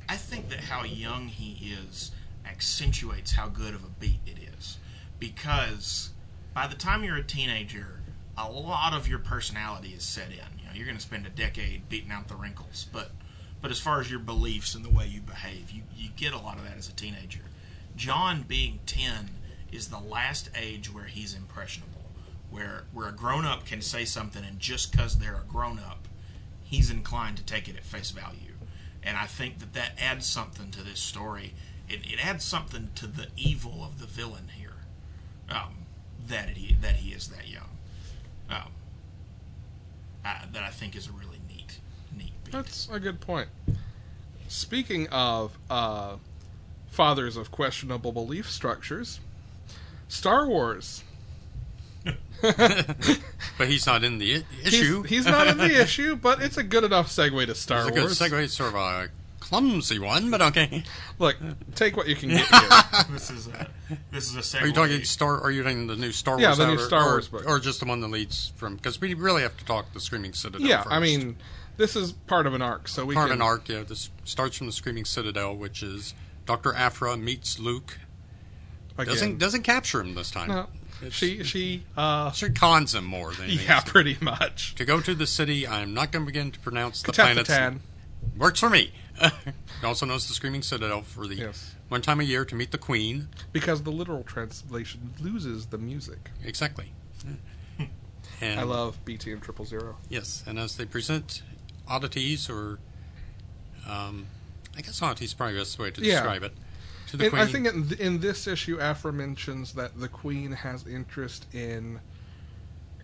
I think that how young he is accentuates how good of a beat it is, because by the time you're a teenager, a lot of your personality is set in. You know, you're going to spend a decade beating out the wrinkles, but but as far as your beliefs and the way you behave, you you get a lot of that as a teenager. Jon being ten is the last age where he's impressionable, where where a grown up can say something and just because they're a grown up, he's inclined to take it at face value. And I think that that adds something to this story. It, it adds something to the evil of the villain here, um, that he that he is that young. Um, uh, that I think is a really. That's a good point. Speaking of uh, fathers of questionable belief structures, Star Wars. But he's not in the i- He's, issue. he's not in the issue, but it's a good enough segue to Star It's a good Wars. segue. It's sort of a clumsy one, but okay. Look, take what you can get here. This is a this is a segue. Are you talking Star? Are you talking the new Star Yeah, Wars? Yeah, the new or- Star or, Wars book. or just the one that leads from? Because we really have to talk the Screaming Citadel. yeah, first. I mean, this is part of an arc, so we part can. of an arc. Yeah, this starts from the Screaming Citadel, which is Doctor Aphra meets Luke. Again. Doesn't doesn't capture him this time. No, she she uh She cons him more than yeah, pretty much. To go to the city, I'm not going to begin to pronounce the planets. Works for me. also knows the Screaming Citadel for the Yes. one time a year to meet the Queen. Because the literal translation loses the music. Exactly. And I love BT and Triple Zero. Yes, and as they present oddities, or um, I guess oddities is probably the best way to Yeah. describe it, to the And Queen. I think in, in this issue, Aphra mentions that the Queen has interest in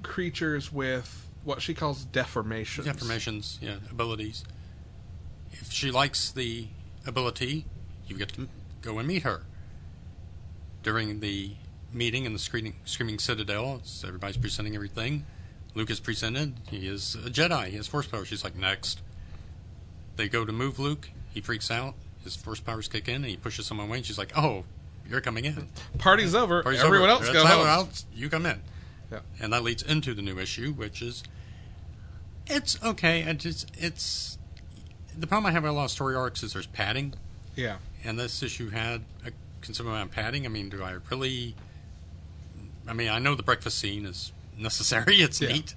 creatures with what she calls deformations. Deformations, yeah, abilities. If she likes the ability, you get to go and meet her. During the meeting in the Screaming, Screaming Citadel, it's, everybody's presenting everything. Luke is presented. He is a Jedi. He has Force power. She's like, next. They go to move Luke. He freaks out. His Force powers kick in, and he pushes someone away. And she's like, oh, you're coming in. Party's over. Party's Everyone over. else That's go home. else you come in. Yeah. And that leads into the new issue, which is it's okay. It's just it's the problem I have with a lot of story arcs is there's padding, Yeah. and this issue had a considerable amount of padding. I mean, do I really? I mean, I know the breakfast scene is necessary. It's Yeah. neat.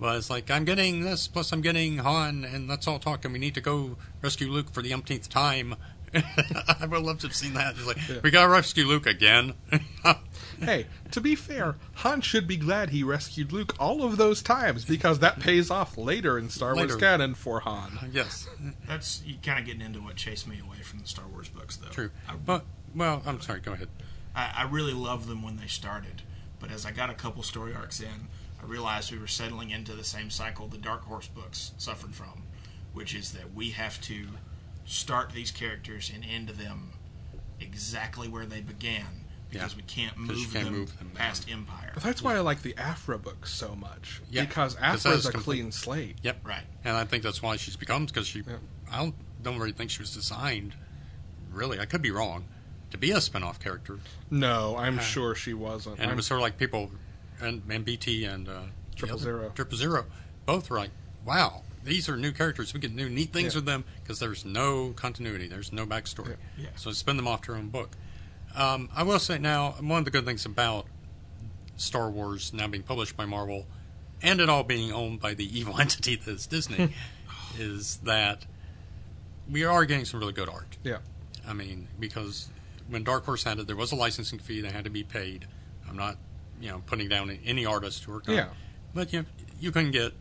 But it's like I'm getting this, plus I'm getting Han, and let's all talk, and we need to go rescue Luke for the umpteenth time. I would love to have seen that. It's like Yeah. we gotta rescue Luke again. Hey, to be fair, Han should be glad he rescued Luke all of those times because that pays off later in Star Wars canon for Han. yes, That's you kind of getting into what chased me away from the Star Wars books, though. true. I, But well, I'm sorry. Go ahead. I, I really loved them when they started, but as I got a couple story arcs in, I realized we were settling into the same cycle the Dark Horse books suffered from, which is that we have to start these characters and end them exactly where they began because Yeah, we can't 'cause you move, can't them, move them past Empire. But that's why I like the Aphra books so much. Yeah, because 'cause that Aphra's is a complete- clean slate. Yep. Right. And I think that's why she's become because she. Yeah. I don't, don't really think she was designed. Really, I could be wrong. To be a spin-off character, No, I'm sure she wasn't. and I'm- it was sort of like people, and, and BT and uh, Triple other- Zero. Triple Zero, both were like, "Wow, these are new characters. We can do neat things Yeah. with them because there's no continuity. There's no backstory. Yeah. Yeah. So spin them off to her own book." Um, I will say now, one of the good things about Star Wars now being published by Marvel, and it all being owned by the evil entity that is Disney, is that we are getting some really good art. yeah. I mean, because when Dark Horse had it, there was a licensing fee that had to be paid. I'm not, you know, putting down any artist who worked on Yeah. it. But you know, you couldn't get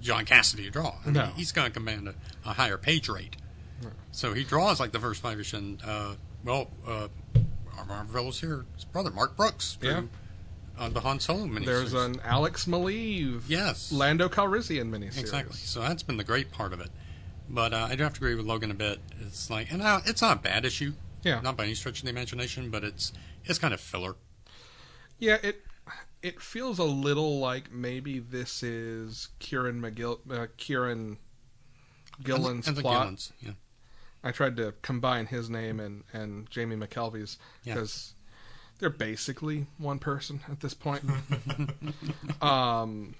John Cassaday to draw. I mean, No. he's going to command a, a higher page rate. So he draws like the first five issue. And, uh, well, uh, our fellow's here. His brother, Mark Brooks, drew, Yeah. uh, the Han Solo miniseries. There's an Alex Maleev, Yes. Lando Calrissian miniseries. Exactly. So that's been the great part of it. But uh, I do have to agree with Logan a bit. It's like, and uh, it's not a bad issue. Yeah. Not by any stretch of the imagination, but it's it's kind of filler. Yeah, it it feels a little like maybe this is Kieran McGill, uh, Kieran Gillen's and the plot. Gillens, yeah. I tried to combine his name and, and Jamie McKelvie's Yeah. because they're basically one person at this point. um,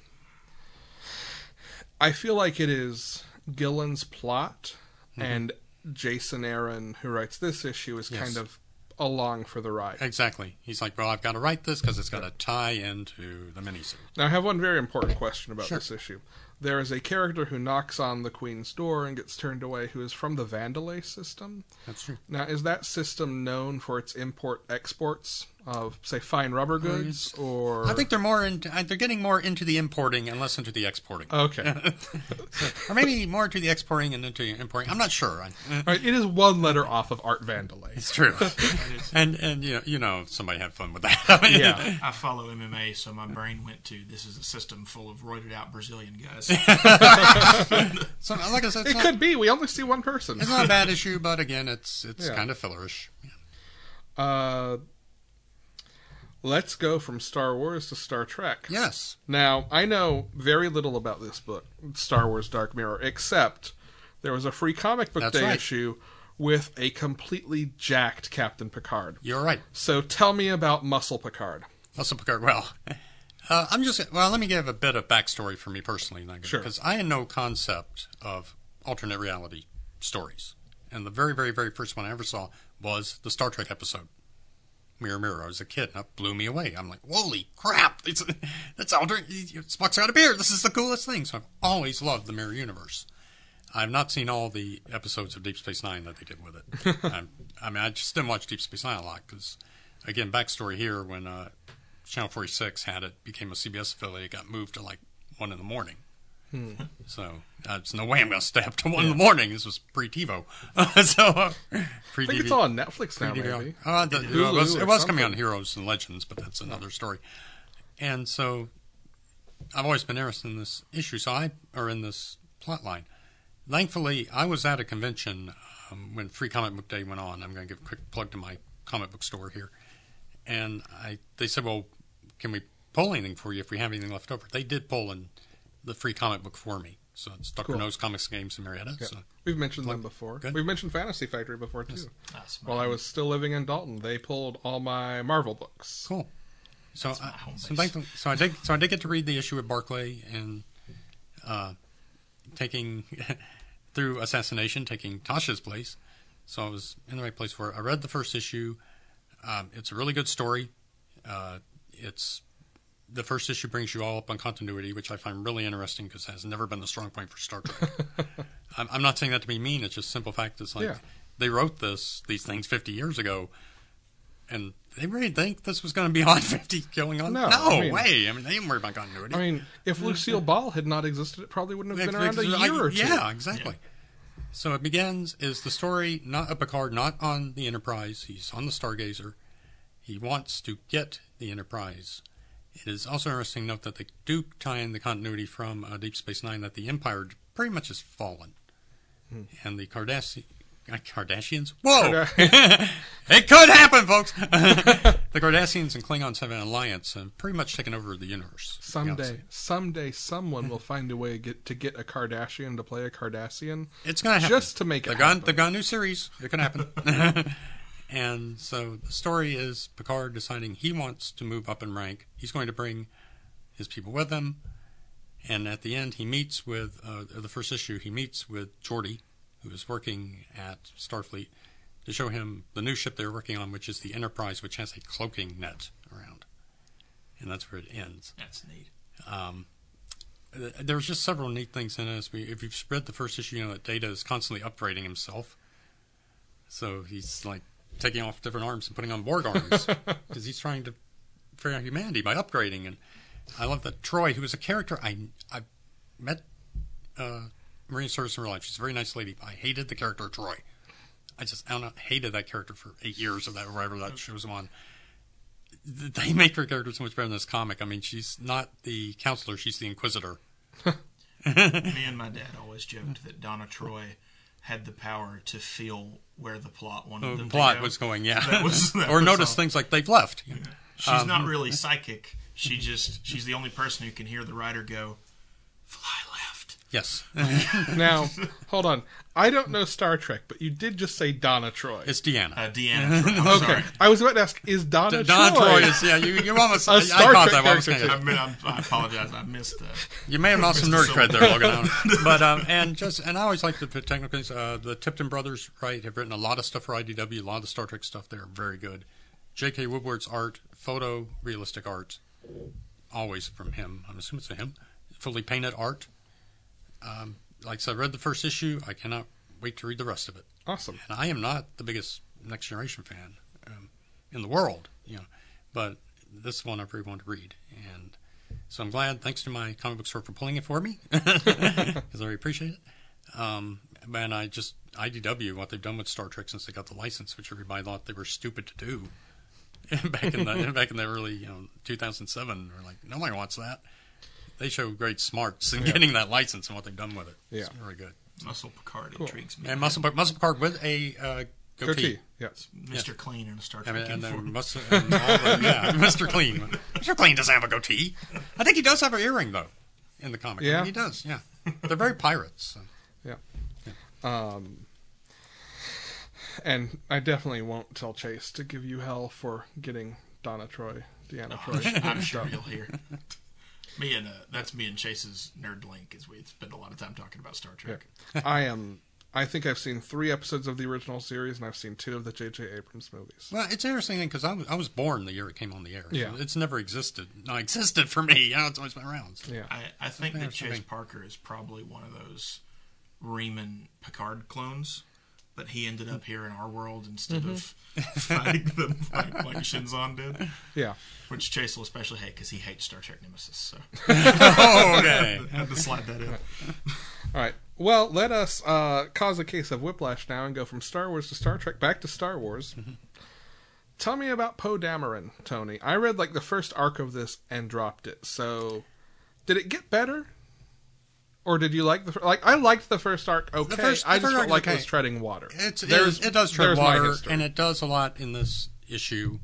I feel like it is Gillen's plot, and Jason Aaron, who writes this issue, is Yes. kind of along for the ride. Exactly. He's like, well, I've got to write this because it's got to tie into the miniseries. Now, I have one very important question about Sure. this issue. There is a character who knocks on the Queen's door and gets turned away who is from the Vandalay system. That's true. Now, is that system known for its import exports of, say, fine rubber goods, or I think they're more into, uh, they're getting more into the importing and less into the exporting. okay, or maybe more into the exporting and into the importing. I'm not sure. I- All right, it is one letter off of Art Vandelay. It's true. and and you know, you know somebody had fun with that. I mean, Yeah, I follow MMA, so my brain went to this is a system full of roided out Brazilian guys. So like I said, it's it not, could be. We only see one person. it's not a bad issue, but again, it's it's Yeah. kind of fillerish. Uh, let's go from Star Wars to Star Trek. Yes. Now, I know very little about this book, Star Wars Dark Mirror, except there was a free comic book That's day right. issue with a completely jacked Captain Picard. You're right. So tell me about Muscle Picard. Muscle Picard. Well, uh, I'm just well. Let me give a bit of backstory for me personally, Sure. because I had no concept of alternate reality stories, and the very, very, very first one I ever saw was the Star Trek episode. Mirror, mirror. I was a kid, and that blew me away. I'm like, "Holy crap! It's that's alternate. Spock's got a beard. This is the coolest thing." So I've always loved the mirror universe. I've not seen all the episodes of Deep Space Nine that they did with it. I'm, mean, I just didn't watch Deep Space Nine a lot because, again, backstory here when uh, Channel 46 had it, became a CBS affiliate, it got moved to like one in the morning. So uh, there's no way I'm going to stay up to one in the morning. This was pre TiVo, so uh, pre I think it's all on Netflix now, maybe. uh, the, it was, it was coming on. Heroes and Legends, but that's another story. And so, I've always been interested in this issue, so I or in this plot line. Thankfully, I was at a convention um, when Free Comic Book Day went on. I'm going to give a quick plug to my comic book store here, and I they said, "Well, can we pull anything for you if we have anything left over?" They did pull in the free comic book for me. So it's Dr. Cool. No's Comics Games in Marietta. Yeah. So We've mentioned them before. Good. We've mentioned Fantasy Factory before too. That's While I was still living in Dalton, they pulled all my Marvel books. Cool. So, my I, so, base. so I did. So I did get to read the issue with Barclay and uh, taking through assassination, taking Tasha's place. So I was in the right place for it. I read the first issue. Um, it's a really good story. Uh, it's the first issue brings you all up on continuity, which I find really interesting because has never been the strong point for Star Trek. I'm, I'm not saying that to be mean. It's just simple fact. It's like Yeah. they wrote this these things 50 years ago, and they really think this was going to be on 50 going on. No, no I mean- way. I mean, they didn't worry about continuity. I mean, if Lucille Ball had not existed, it probably wouldn't have been around a year or two. Yeah, exactly. So it begins is the story not of Picard, not on the Enterprise. He's on the Stargazer. He wants to get the Enterprise. It is also interesting to note that they do tie in the continuity from uh, Deep Space Nine that the Empire pretty much has fallen, Hmm. and the Kardashians. Kardashians? Whoa! It could happen, folks. the Cardassians and Klingons have an alliance and pretty much taken over the universe. Someday, someday, someone will find a way to get, to get a Kardashian to play a Cardassian, It's gonna happen. just to make it the gun happen. the gun new series it can happen and so the story is picard deciding he wants to move up in rank he's going to bring his people with him and at the end he meets with uh, the first issue he meets with Geordi, who is working at starfleet to show him the new ship they're working on which is the enterprise which has a cloaking net around and that's where it ends That's neat. um, there's just several neat things in it. As we, if you've read the first issue, you know that Data is constantly upgrading himself. So he's like taking off different arms and putting on Borg arms because he's trying to figure out humanity by upgrading. And I love that Troi, who is a character I I met uh, Marina Sirtis in real life. She's a very nice lady. I hated the character Troi. I just I don't know, hated that character for eight years of that wherever that show was on. They make her character so much better in this comic. I mean, she's not the counselor; she's the Inquisitor. Me and my dad always joked that Donna Troy had the power to feel where the plot wanted The them plot to go. was going, yeah, That was- that or notice all. things like they've left. She's Um, not really psychic. She just she's the only person who can hear the writer go, "Fly left." Yes, Now, hold on. I don't know Star Trek, but you did just say Donna Troy. it's Deanna. Uh, Deanna. Troy. I'm okay, sorry. I was about to ask, is Donna Donna Troy? Troy is yeah. You you almost A I, Star I caught Trek that. I was gonna- I, mean, I'm, I apologize. I missed that. You may have lost some nerd cred there, Logan. but um, and just and I always like the technical things. Uh, the Tipton brothers, right, have written a lot of stuff for IDW. A lot of Star Trek stuff. They're very good. J.K. Woodward's art, photo realistic art, always from him. I'm assuming it's a him. Fully painted art. Um, like I said, I read the first issue. I cannot wait to read the rest of it. Awesome. And I am not the biggest Next Generation fan um, in the world, you know, but this one I really want to read, and so I'm glad. Thanks to my comic book store for pulling it for me, because I really appreciate it. Um, and I just IDW what they've done with Star Trek since they got the license, which everybody thought they were stupid to do back in the back in the early you know 2007. We're like nobody wants that. They show great smarts in getting that license and what they've done with it. It's Yeah. really good. Muscle Picard Cool. intrigues me. And Muscle, Muscle Picard with a uh, goatee. Goatee. Yes. Mr. Clean in a Star Trek mean, and uniform. then must, and all the, yeah, Mr. Clean. Mr. Clean doesn't have a goatee. I think he does have an earring though, in the comic. I Yeah? he does. Yeah, they're very pirates. So. Um, and I definitely won't tell Chase to give you hell for getting Donna Troy, Deanna Troi. I'm sure you'll hear. Me and uh, that's me and Chase's nerd link, as we spend a lot of time talking about Star Trek. I am. I think I've seen three episodes of the original series, and I've seen two of the J.J. Abrams movies. Well, it's interesting because I was, I was born the year it came on the air. So Yeah. it's never existed. No, existed for me. You know, it's always been around. So. Yeah, I, I think that Chase. Parker is probably one of those Reman Picard clones, but he ended up here in our world instead of fighting them like, like Shinzon did, yeah. which Chase will especially hate because he hates Star Trek Nemesis. So Oh, okay. I had to slide that in. All right. Well, let us uh, cause a case of whiplash now and go from Star Wars to Star Trek back to Star Wars. Tell me about Poe Dameron, Tony. I read like the first arc of this and dropped it. So, did it get better, or did you like the like? I liked the first arc. Okay, first- I the just first felt arc like was it was treading water. It's, it, it does tread water, and it does a lot in this issue.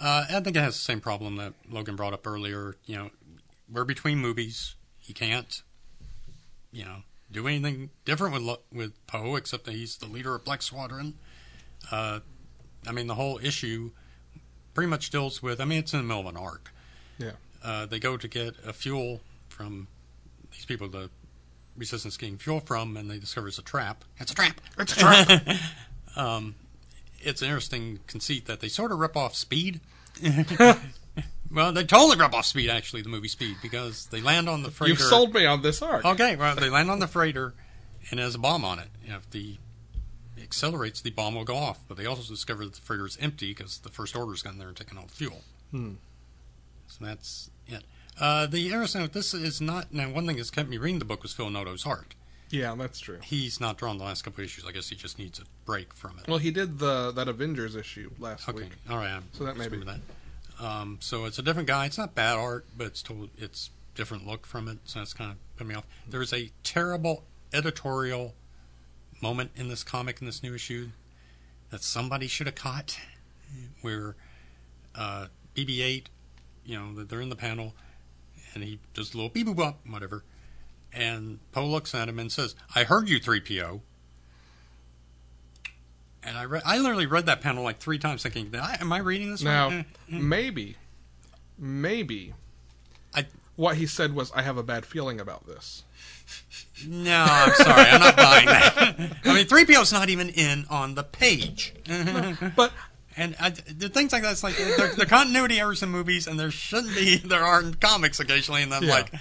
Uh, I think it has the same problem that Logan brought up earlier. You know, we're between movies. You can't, you know, do anything different with Lo- with Poe except that he's the leader of Black Squadron. Uh, I mean, the whole issue pretty much deals with. I mean, it's in the middle of an arc. Yeah. Uh, they go to get a fuel from these people the resistance getting fuel from, and they discover it's a trap. It's a trap. It's a trap. Um, it's an interesting conceit that they sort of rip off Speed. well, they totally rip off Speed, actually, the movie Speed, because they land on the freighter. You've sold me on this arc. Okay, well, they land on the freighter, and there's a bomb on it. And if the accelerates, the bomb will go off. But they also discover that the freighter is empty because the First Order's gone there and taken all the fuel. Hmm. So that's. Uh, the interesting with this is not now. One thing that's kept me reading the book was Phil Noto's art. Yeah, that's true. He's not drawn the last couple of issues. I guess he just needs a break from it. Well, he did the that Avengers issue last Okay, week. all right. So that may screwed be- that. Um, so it's a different guy. It's not bad art, but it's told it's different look from it. So that's kind of put me off. There's a terrible editorial moment in this comic in this new issue that somebody should have caught, where uh, BB-8, you know, they're in the panel, and he does a little beep boop bop, whatever, and Poe looks at him and says, "I heard you, 3PO." And I read, I literally read that panel like three times, thinking, "Am I reading this Now, right?" maybe, maybe, I- what he said was, "I have a bad feeling about this." No, I'm sorry, I'm not buying that. I mean, 3PO's not even in on the page. But And I, the things like that, like the, the continuity errors in movies, and there shouldn't be. There are in comics occasionally, and I'm Yeah. like,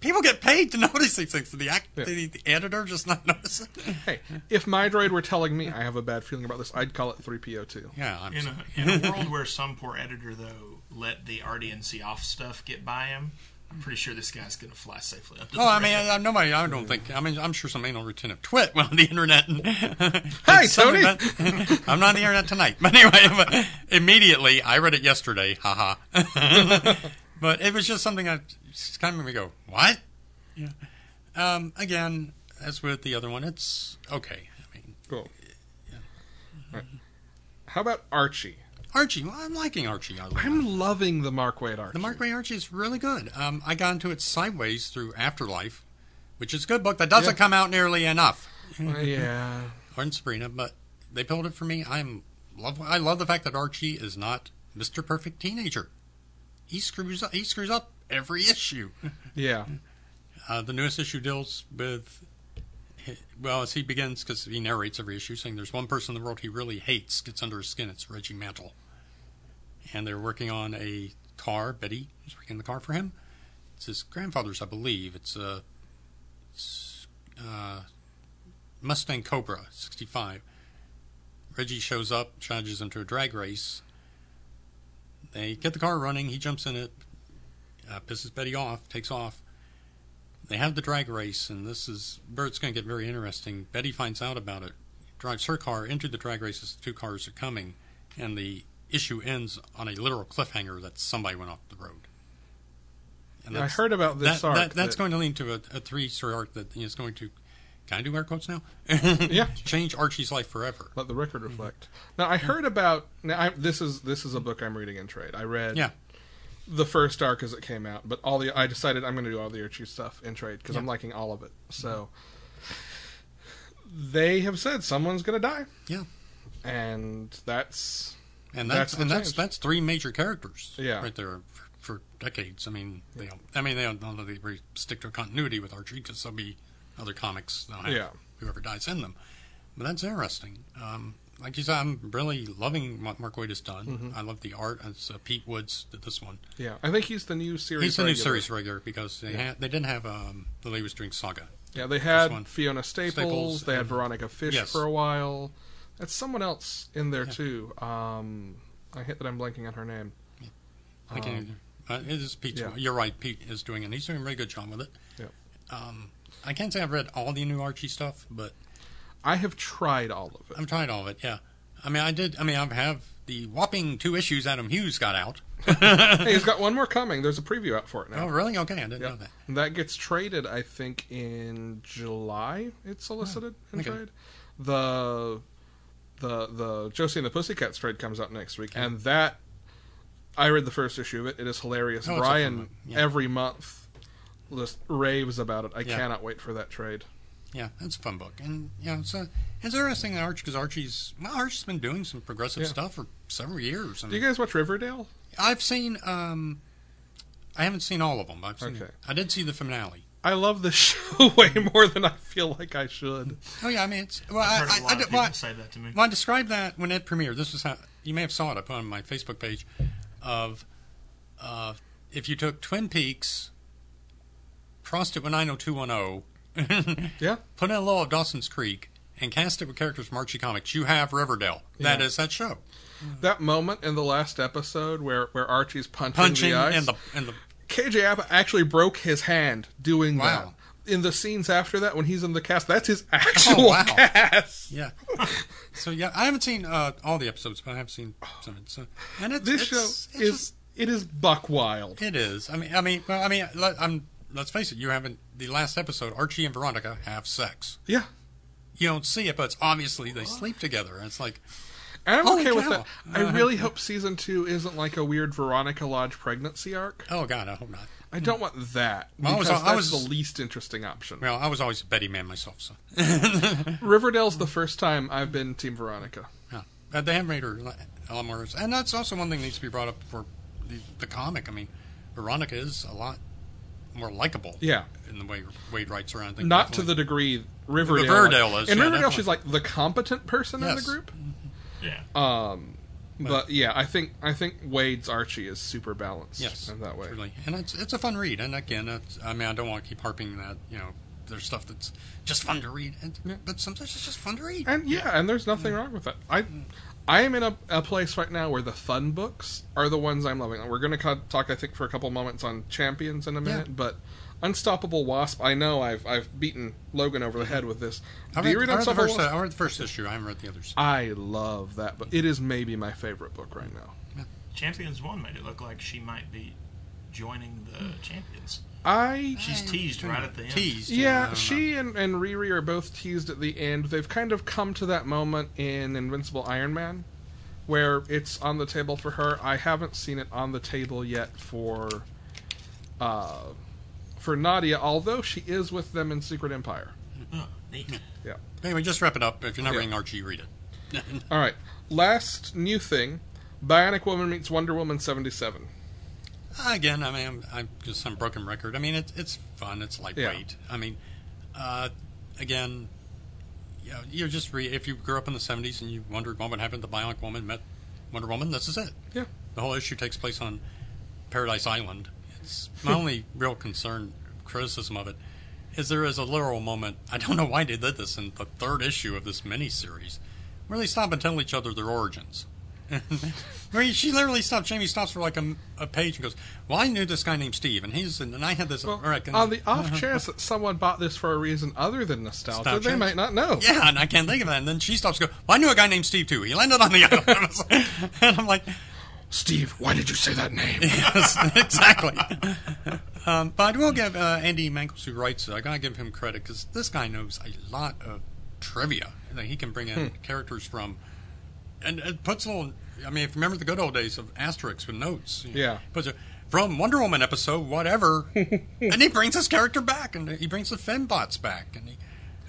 people get paid to notice these things. The, act, Yeah. the, the editor just not notice it. hey, if my droid were telling me I have a bad feeling about this, I'd call it 3PO too. Yeah, I'm In a, in a world where some poor editor, though, let the RDNC off stuff get by him, I'm pretty sure this guy's going to fly safely up to Oh, the I mean. I, I, nobody. I don't think. I mean, I'm sure some anal routine twit went on the internet. And Hi, Tony! that- I'm not on the internet tonight, but anyway, but immediately I read it yesterday. Haha. but it was just something I just kind of made me go, "What?" Yeah. Um, again, as with the other one, it's okay. I mean, Cool. Right. How about Archie? Archie. Well, I'm liking Archie. Like I'm loving the Mark Waid Archie. The Mark Waid Archie is really good. Um, I got into it sideways through Afterlife, which is a good book that doesn't Yeah. come out nearly enough. Uh, yeah. or in Sabrina, but they built it for me. I'm love. I love the fact that Archie is not Mr. Perfect Teenager. He screws up. He screws up every issue. Yeah. Uh, the newest issue deals with. Well, as he begins, because he narrates every issue, saying there's one person in the world he really hates, gets under his skin. It's Reggie Mantle, and they're working on a car. Betty is working on the car for him. It's his grandfather's, I believe. It's a it's, uh, Mustang Cobra '65. Reggie shows up, charges to a drag race. They get the car running. He jumps in it, uh, pisses Betty off, takes off. They have the drag race, and this is where it's going to get very interesting. Betty finds out about it, drives her car into the drag race as the two cars are coming, and the issue ends on a literal cliffhanger that somebody went off the road. And I heard about this that, arc. that- that's that- going to lead to a, a three-story arc that is going to Can I do air quotes now? Yeah. Change Archie's life forever. Let the record mm-hmm. reflect. Now I heard about. Now I, this is this is a book I'm reading in trade. I read Yeah. the first arc as it came out, but all the I decided I'm going to do all the Archie stuff in trade because I'm liking all of it. Mm-hmm. So they have said someone's going to die, Yeah. and that's And That's that's, and that's change. that's three major characters Yeah. right there for, for decades. I mean, they don't, I mean they don't, don't they really stick to a continuity with Archie because there'll be other comics have Yeah. whoever dies in them. But that's interesting. Um, like you said, I'm really loving what Mark Waid has done. Mm-hmm. I love the art. It's uh, Pete Woods did this one. yeah. I think he's the new series. He's the new regular. series regular because they had they didn't have um, the Lee was doing Saga. Yeah, they had. Fiona Staples. Staples they had Veronica Fish Yes. for a while. That's someone else in there too. Um, I hate that I'm blanking on her name. I can't either. Uh, it is Pete's. yeah. You're right. Pete is doing it. He's doing a really good job with it. Yeah. Um, I can't say I've read all the new Archie stuff, but I have tried all of it. I've tried all of it. Yeah. I mean, I did. I mean, I have the whopping two issues Adam Hughes got out. hey, he's got one more coming. There's a preview out for it now. Oh, really? Okay, I didn't Yeah. know that. That gets traded, I think, in July. It's solicited and okay. trade. The the the Josie and the Pussycats trade comes out next week, and that I read the first issue of it. It is hilarious. Oh, it's a fun Brian. Yeah. every month just raves about it. I Yeah. cannot wait for that trade. Yeah, it's a fun book, and you know, it's a, it's interesting that Archie because Archie's well, Archie's been doing some progressive Yeah. stuff for several years. I Do you guys watch Riverdale? I've seen. um I haven't seen all of them. I've seen. Okay. I did see the finale. I love this show way more than I feel like I should. Oh yeah, I mean it's well. I've heard I, a I, lot I, of did- people well, say that to me. Well, I described that when it premiered. This was how you may have saw it up on my Facebook page. Of uh, if you took Twin Peaks, crossed it with 90210, Yeah. put in a little of Dawson's Creek, and cast it with characters from Archie Comics, you have Riverdale. That Yeah. is that show. That moment in the last episode where, where Archie's punching, Punching the ice. and the and the KJ Apa actually broke his hand doing Wow. that. In the scenes after that, when he's in the cast, that's his actual wow. cast. yeah. so yeah, I haven't seen uh, all the episodes, but I have seen some. So and it's, This it's, show it's is just- it is buck wild. It is. I mean, I mean, well, I mean, let, I'm, let's face it. You haven't the last episode. Archie and Veronica have sex. Yeah, You don't see it, but it's obviously they sleep together. And it's like, and I'm Holy okay with cow. that. I really hope season two isn't like a weird Veronica Lodge pregnancy arc. oh god, I hope not. I don't want that Well, I because was- I that's was- the least interesting option. Well, I was always a Betty man myself, so Riverdale's the first time I've been Team Veronica. yeah. Uh, they have made her a lot more, and that's also one thing that needs to be brought up for the, the comic. I mean, Veronica is a lot more likable. Yeah. in the way Waid writes her. I think Not to the definitely. degree Riverdale. Riverdale is, In yeah, Riverdale, definitely. she's like the competent person in the group. Yeah. Um, but yeah, I think I think Waid's Archie is super balanced Yes, in that way. Truly. And it's it's a fun read. And again, it's, I mean, I don't want to keep harping that. You know, there's stuff that's just fun to read, and, Yeah. but sometimes it's just fun to read. And yeah, and there's nothing wrong with that. I I am in a, a place right now where the fun books are the ones I'm loving. We're going to talk, I think, for a couple moments on Champions in a minute, Yeah. but Unstoppable Wasp. I know I've I've beaten Logan over the head with this. I Do you read, read I read the Unstoppable first. Wasp? I read the first issue. I haven't read the others. I love that book. It is maybe my favorite book right now. Champions One made it look like she might be joining the champions. I She's teased right at the end. Teased. I Yeah, she and, and Riri are both teased at the end. They've kind of come to that moment in Invincible Iron Man where it's on the table for her. I haven't seen it on the table yet for uh, for Nadia, although she is with them in Secret Empire. Oh, neat. Yeah. Anyway, just wrap it up. If you're not Yeah. reading Archie, read it. All right. Last new thing Bionic Woman meets Wonder Woman 77. Again, I mean, I'm, I'm just some broken record. I mean, it's it's fun. It's lightweight. I mean, uh, again, you know, you just re- if you grew up in the '70s and you wondered what would happen to the Bionic Woman met Wonder Woman, this is it. Yeah. The whole issue takes place on Paradise Island. It's my only real concern, criticism of it, is there is a literal moment. I don't know why they did this in the third issue of this miniseries, where they stop and tell each other their origins. Where she literally stops. Jamie stops for like a, a page and goes, "Well, I knew this guy named Steve, and he's and I had this." Well, or I can- on the off chance that someone bought this for a reason other than nostalgia, they might not know. yeah, and I can't think of that. And then she stops and goes, "Well, I knew a guy named Steve too. He landed on the island." and I'm like, Steve, why did you say that name? Yes, exactly. Um, but I will give uh, Andy Mangels, who writes it, I gotta give him credit because this guy knows a lot of trivia. Like, he can bring in characters from, and it puts a little. I mean, if you remember the good old days of Asterix with notes, Yeah. puts a, from Wonder Woman episode, whatever, and he brings his character back, and he brings the Fembots back, and he,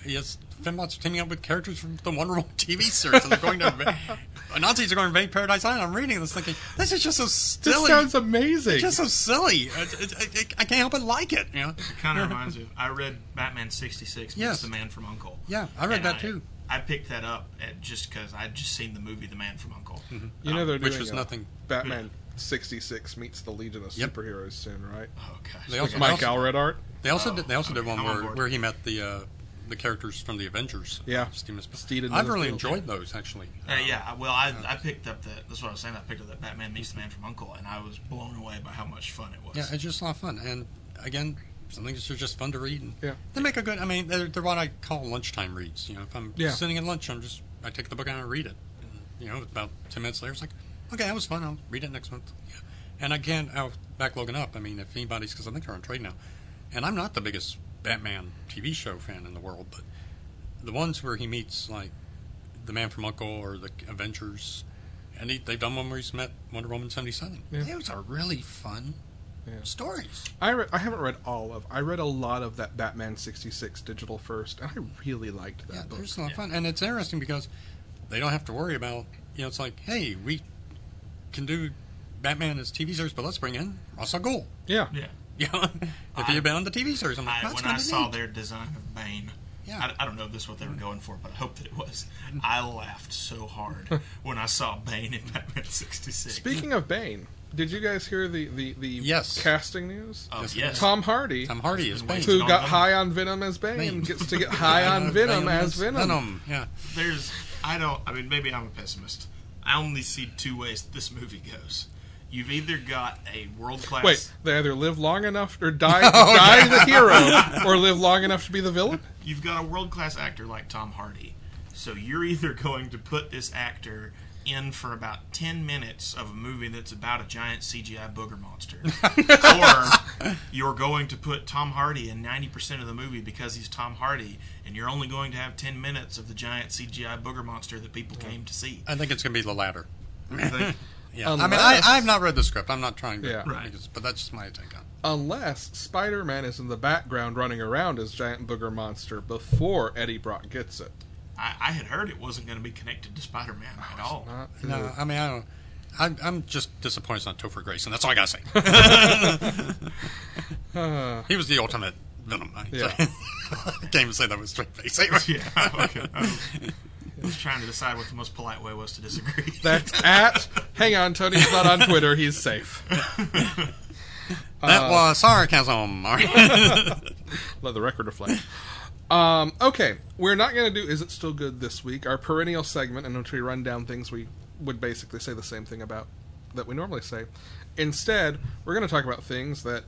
he has Fembots teaming up with characters from the Wonder Woman TV series, and they're going to. Nazis are going to invade Paradise Island. I'm reading this thinking, this is just so silly. This silly. sounds amazing. It's just so silly. It, it, it, I can't help but like it. You know? It kind of reminds me. I read Batman '66 meets Yes. The Man from Uncle. Yeah, I read And that too. I picked that up at, just because I'd just seen the movie The Man from Uncle. Mm-hmm. you um, know they're doing Which was a nothing. Batman 66 meets the Legion of Yep. Superheroes soon, right? Oh gosh. They also, Mike they also, Allred art. they also Oh, did. They also oh, did one I'm on where, where he met the uh, the characters from the Avengers. Yeah. Steven Spielberg. Steven I've really Spielberg. enjoyed those actually. Uh, yeah, well, I, I picked up that. That's what I was saying. I picked up that Batman meets the Man from Uncle, and I was blown away by how much fun it was. Yeah, it's just a lot of fun. And again, some things are just fun to read. And Yeah. They make a good. I mean, they're, they're what I call lunchtime reads. You know, if I'm Yeah. sitting at lunch, I'm just I take the book out and read it. And, you know, about ten minutes later, it's like, okay, that was fun. I'll read it next month. Yeah. And again, I'll back logging up. I mean, if anybody's because I think they're on trade now, and I'm not the biggest Batman TV show fan in the world, but the ones where he meets like the Man from Uncle or the Avengers. And he, they've done one where he's met Wonder Woman seventy seven. Yeah. Those are really fun Yeah. stories. I re- I haven't read all of. I read a lot of that Batman 66 digital first, and I really liked that Yeah, book. there's a lot of fun, and it's interesting because they don't have to worry about. You know, it's like, hey, we can do Batman as TV series, but let's bring in Ra's al Ghul. Yeah. Yeah. You know, if he had been on the TV series, I'm like, I, that's when I of saw their design of Bane, Yeah. I, I don't know if this is what they were going for, but I hope that it was. I laughed so hard when I saw Bane in Batman '66. Speaking of Bane, did you guys hear the the, the Yes. casting news? oh, Yes, yes, Tom Hardy, Tom Hardy is Bane. who got Venom. high on Venom as Bane, Bane. gets to get high on Venom as Venom. Venom, yeah. there's I don't I mean maybe I'm a pessimist. I only see two ways this movie goes. You've either got a world class Wait, they either live long enough or die, die oh, the hero, or live long enough to be the villain. you've got a world class actor like Tom Hardy. So you're either going to put this actor in for about 10 minutes of a movie that's about a giant CGI booger monster. or you're going to put Tom Hardy in 90% of the movie because he's Tom Hardy, and you're only going to have 10 minutes of the giant CGI booger monster that people came to see. I think it's going to be the latter. I think- Yeah. I mean, I, I've not read the script. I'm not trying to, Yeah. Right. but that's just my take on it. Unless Spider Man is in the background running around as giant booger monster before Eddie Brock gets it. I, I had heard it wasn't going to be connected to Spider Man at all. Not No, I mean, I don't. I'm, I'm just disappointed it's not Topher Grayson. That's all I gotta say. Uh, he was the ultimate Venom. I, Yeah. I can't even say that with straight face. Anyway. Yeah, okay. I was, trying to decide what the most polite way was to disagree. that's at. Hang on, Tony's not on Twitter. He's safe. That was sarcasm. All right. Let the record reflect. Um, okay, we're not going to do Is It Still Good this week, our perennial segment in which we run down things we would basically say the same thing about that we normally say. Instead, we're going to talk about things that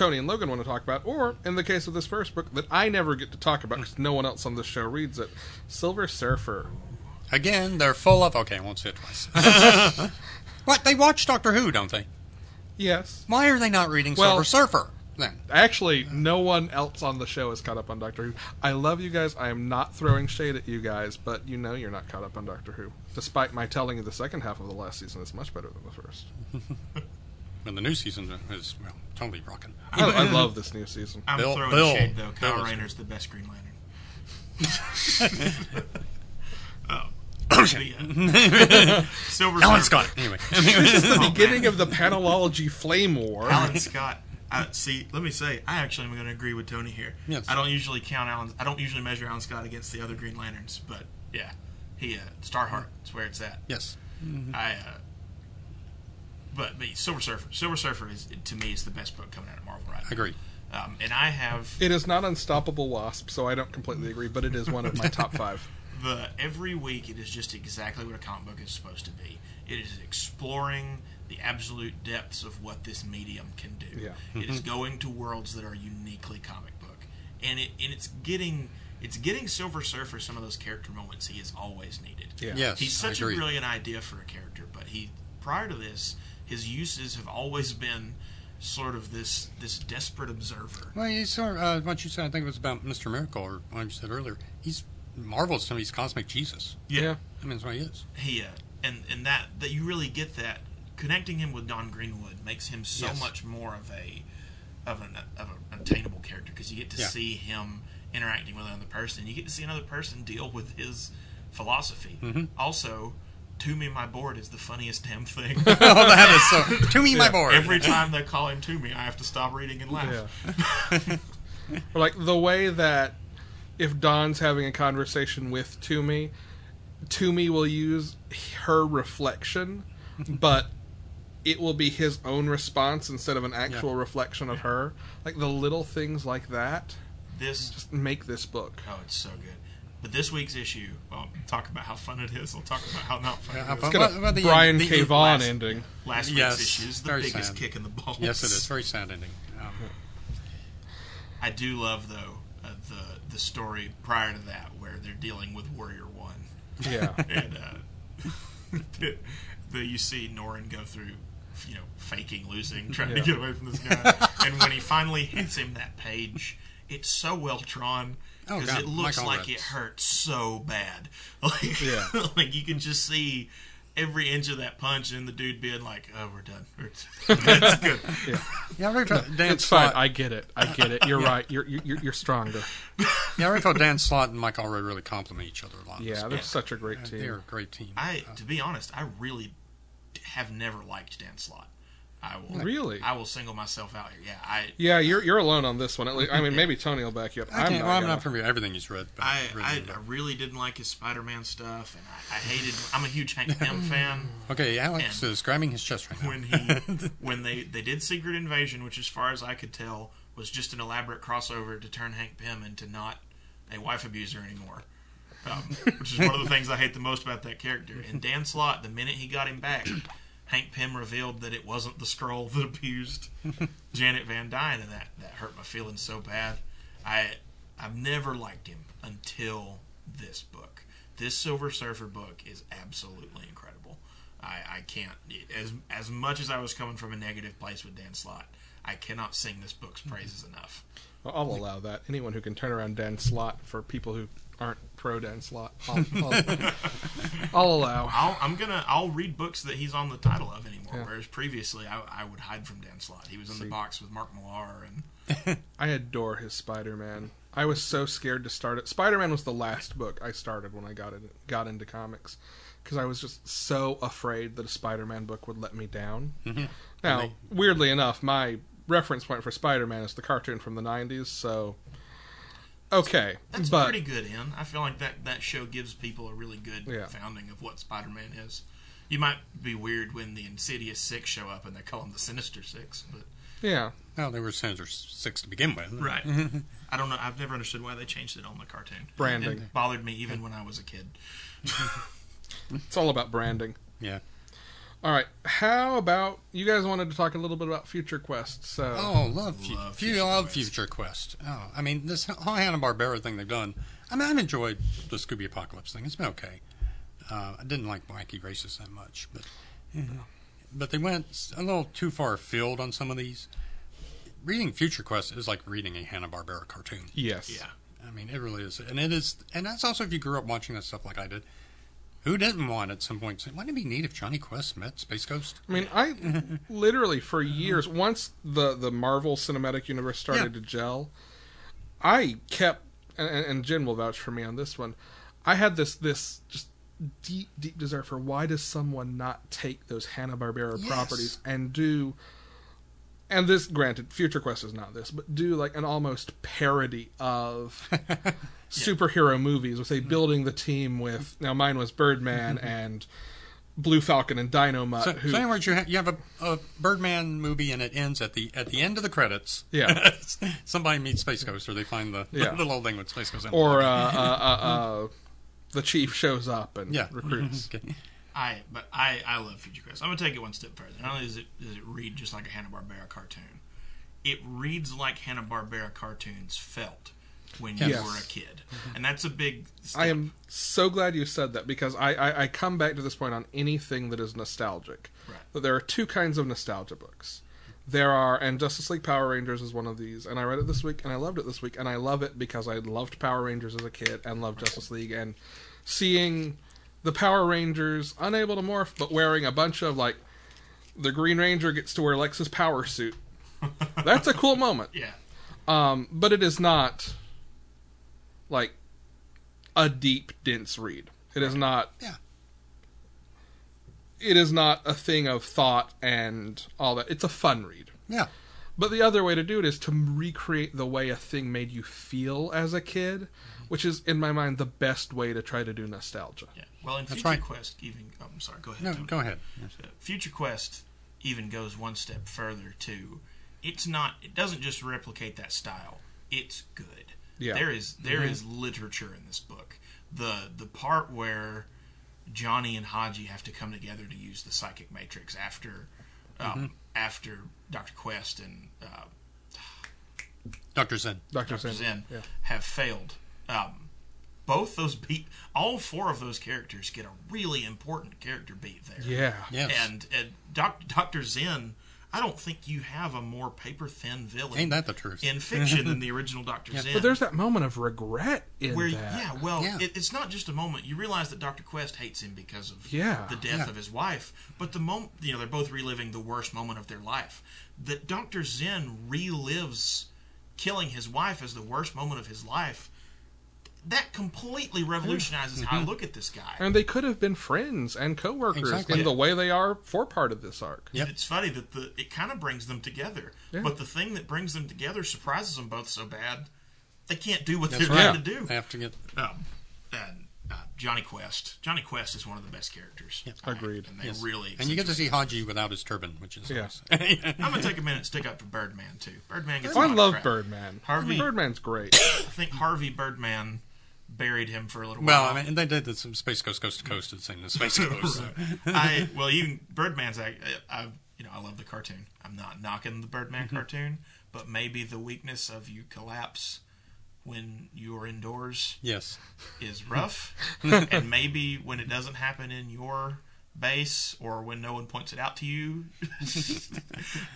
Tony and Logan want to talk about, or in the case of this first book, that I never get to talk about because no one else on this show reads it Silver Surfer. Again, they're full of. Okay, I won't say it twice. what? They watch Doctor Who, don't they? Yes. Why are they not reading Well- Silver Surfer then? Actually, no one else on the show is caught up on Doctor Who. I love you guys. I am not throwing shade at you guys, but you know you're not caught up on Doctor Who. Despite my telling you the second half of the last season is much better than the first. And the new season is well, totally rocking. I, I love this new season. I'm Bill- throwing Bill- shade though. Kyle Bill is- Rayner's the best Green Lantern. oh. The, uh, Silver Alan Surfer- Scott. Anyway, this is The Oh, beginning man. of the panelology flame war. Alan Scott. I, see, let me say, I actually am going to agree with Tony here. Yes. I don't usually count Alan. I don't usually measure Alan Scott against the other Green Lanterns, but yeah, he uh, Starheart. That's where it's at. yes. I. Uh, but but Silver Surfer. Silver Surfer is to me is the best book coming out of Marvel right now. Agree. Um, and I have It is not Unstoppable Wasp, so I don't completely agree, but it is one of my top five. the every week it is just exactly what a comic book is supposed to be. It is exploring the absolute depths of what this medium can do. Yeah. It is going to worlds that are uniquely comic book, and it and it's getting it's getting Silver Surfer some of those character moments he has always needed. Yeah. Yes. He's I such a brilliant idea for a character, but he prior to this, his uses have always been sort of this this desperate observer. Well, he's sort of, uh, what you said, I think it was about Mr. Miracle, or what you said earlier. He's Marvel's to me, he's cosmic Jesus. Yeah. I mean, that's what he is. He uh, and and that that you really get that connecting him with Dawn Greenwood makes him so Yes. much more of a of an of an attainable character because you get to Yeah. see him interacting with another person. You get to see another person deal with his philosophy. Mm-hmm. Also, to me, my board is the funniest damn thing. oh, that is so. To me, my board. Every time they call him to me, I have to stop reading and laugh. Yeah. Like the way that if Dawn's having a conversation with Toomie, Toomie will use her reflection, but it will be his own response instead of an actual reflection of her. Like the little things like that This just make this book. oh, it's so good. But this week's issue, well, talk about how fun it is. I'll talk about how not fun Yeah, it how is. fun- It's got a about the- Brian the- K. Vaughan ending. Last week's Yes, issue is the biggest sad. kick in the balls. yes, it is. Very sad ending. Um, I do love though uh, the the story prior to that where they're dealing with Warrior One, Yeah. and uh, the, the you see Norrin go through, you know, faking losing, trying to get away from this guy, and when he finally hits him that page, it's so well drawn. Oh, Because God, it looks Michael like Reds. it hurts so bad, like Yeah. like you can just see every inch of that punch, and the dude being like, "Oh, we're done." We're- That's good. yeah, I ever felt Dan It's fine. I get it. I get it. You're right. You're you're you're stronger. yeah, I ever felt Dan Slott and Mike Allred really complement each other a lot. in Yeah, they're such a great team. They're a great team. I, to be honest, I really have never liked Dan Slott. I will Really? I will single myself out here. Yeah, I, Yeah, you're you're alone on this one. At least, I mean, maybe Tony will back you up. I I'm can't, not. well, I'm gonna. not familiar with everything he's read. But I, really I, enjoy I really didn't like his Spider-Man stuff, and I, I hated. I'm a huge Hank Pym fan. okay, Alex and is grabbing his chest right now. When he, when they they did Secret Invasion, which as far as I could tell was just an elaborate crossover to turn Hank Pym into not a wife abuser anymore. Um, which is one of the things I hate the most about that character. And Dan Slott, the minute he got him back, Hank Pym revealed that it wasn't the scroll that abused Janet Van Dyne, and that, that hurt my feelings so bad. I I've never liked him until this book. This Silver Surfer book is absolutely incredible. I, I can't as as much as I was coming from a negative place with Dan Slott, I cannot sing this book's mm-hmm. praises enough. Well, I'll allow that. Anyone who can turn around Dan Slott for people who aren't pro Dan Slott, I'll, I'll, I'll allow. I'll, I'm gonna I'll read books that he's on the title of anymore. Yeah. Whereas previously I, I would hide from Dan Slott. He was in See. the box with Mark Millar and I adore his Spider-Man. I was so scared to start it. Spider-Man was the last book I started when I got in, got into comics because I was just so afraid that a Spider-Man book would let me down. Mm-hmm. Now, And weirdly enough, my reference point for Spider-Man is the cartoon from the '90s. So, okay, that's but pretty good. In I feel like that that show gives people a really good Yeah. founding of what Spider-Man is. You might be weird when the Insidious Six show up and they call them the Sinister Six, but yeah, Well, they were Sinister Six to begin with. right. I don't know. I've never understood why they changed it on the cartoon. Branding. It bothered me even when I was a kid. it's all about branding. Yeah. All right, how about you guys wanted to talk a little bit about Future Quest? So, Oh, love, fu- Love fu- Future love Quest. Future Quest. Oh, I mean, this whole Hanna Barbera thing they've done. I mean, I've enjoyed the Scooby Apocalypse thing. It's been okay. Uh, I didn't like Wacky Races that much, but but they went a little too far afield on some of these. Reading Future Quest is like reading a Hanna Barbera cartoon. yes, Yeah. I mean, it really is, and it is, and that's also if you grew up watching that stuff like I did. Who didn't want at some point say, "Wouldn't it be neat if Jonny Quest met Space Ghost?" I mean, I literally for years, once the the Marvel Cinematic Universe started Yeah. to gel, I kept and, and and Jen will vouch for me on this one. I had this this just deep deep desire for why does someone not take those Hanna Barbera Yes. properties and do. And this, granted, Future Quest is not this, but do like an almost parody of superhero movies with a building the team with. Now, mine was Birdman and Blue Falcon and Dynomutt. So, who, so in words, you, ha- you have a, a Birdman movie and it ends at the at the end of the credits. Yeah. somebody meets Space Ghost, or they find the, Yeah. the little thing with Space Ghost. in it. or uh, uh, uh, uh, the chief shows up and yeah, recruits. Okay. I but I I love Future Quest. I'm gonna take it one step further. Not only does it does it read just like a Hanna Barbera cartoon, it reads like Hanna Barbera cartoons felt when you were a kid, and that's a big. Step. I am so glad you said that because I, I, I come back to this point on anything that is nostalgic. Right. That there are two kinds of nostalgia books. there are and Justice League Power Rangers is one of these, and I read it this week and I loved it this week, and I love it because I loved Power Rangers as a kid and loved Justice League and seeing the Power Rangers unable to morph but wearing a bunch of like the Green Ranger gets to wear Lex's power suit. That's a cool moment. Yeah. Um, but it is not like a deep, dense read. It is not. Yeah. It is not a thing of thought and all that. It's a fun read. Yeah. But the other way to do it is to recreate the way a thing made you feel as a kid, which is, in my mind, the best way to try to do nostalgia. Yeah. Well, in Future right. Quest, even oh, I'm sorry. Go ahead. No, Tony. go ahead. Yes. Uh, Future Quest even goes one step further too. It's not. It doesn't just replicate that style. It's good. Yeah. There is there is literature in this book. The the part where Johnny and Hadji have to come together to use the psychic matrix after um, after Doctor Quest and uh, Dr. Zen. Dr. Dr. Zen. Zen Yeah. have failed. Um, both those beat, all four of those characters get a really important character beat there. Yeah. Yes. And, and doc, Dr. Zen, I don't think you have a more paper thin villain Ain't that the truth? in fiction than the original Dr. Zen. But there's that moment of regret in where, that. yeah, well, Yeah. It, it's not just a moment. You realize that Dr. Quest hates him because of Yeah. the death Yeah. of his wife. But the moment, you know, they're both reliving the worst moment of their life. That Dr. Zen relives killing his wife as the worst moment of his life. That completely revolutionizes how I look at this guy. And they could have been friends and coworkers Exactly. in the way they are for part of this arc. Yep. It's funny that the it kind of brings them together, Yeah. but the thing that brings them together surprises them both so bad they can't do what That's they're right. trying to do. They have to get. Um, and uh, Jonny Quest, Jonny Quest is one of the best characters. Agreed. And they Yes. really And you get to see Hadji without his turban, which is Yeah. nice. I'm gonna take a minute and stick up for Birdman too. Birdman gets. a I lot love crap. Birdman. Harvey- Birdman's great. I think Harvey Birdman buried him for a little well, while. Well, I mean, and they did the some Space Ghost Coast to Coast the same as Space Coast. so. I well, even Birdman's. I, I, you know, I love the cartoon. I'm not knocking the Birdman Mm-hmm. cartoon, but maybe the weakness of you collapse when you're indoors Yes. is rough, and maybe when it doesn't happen in your base or when no one points it out to you,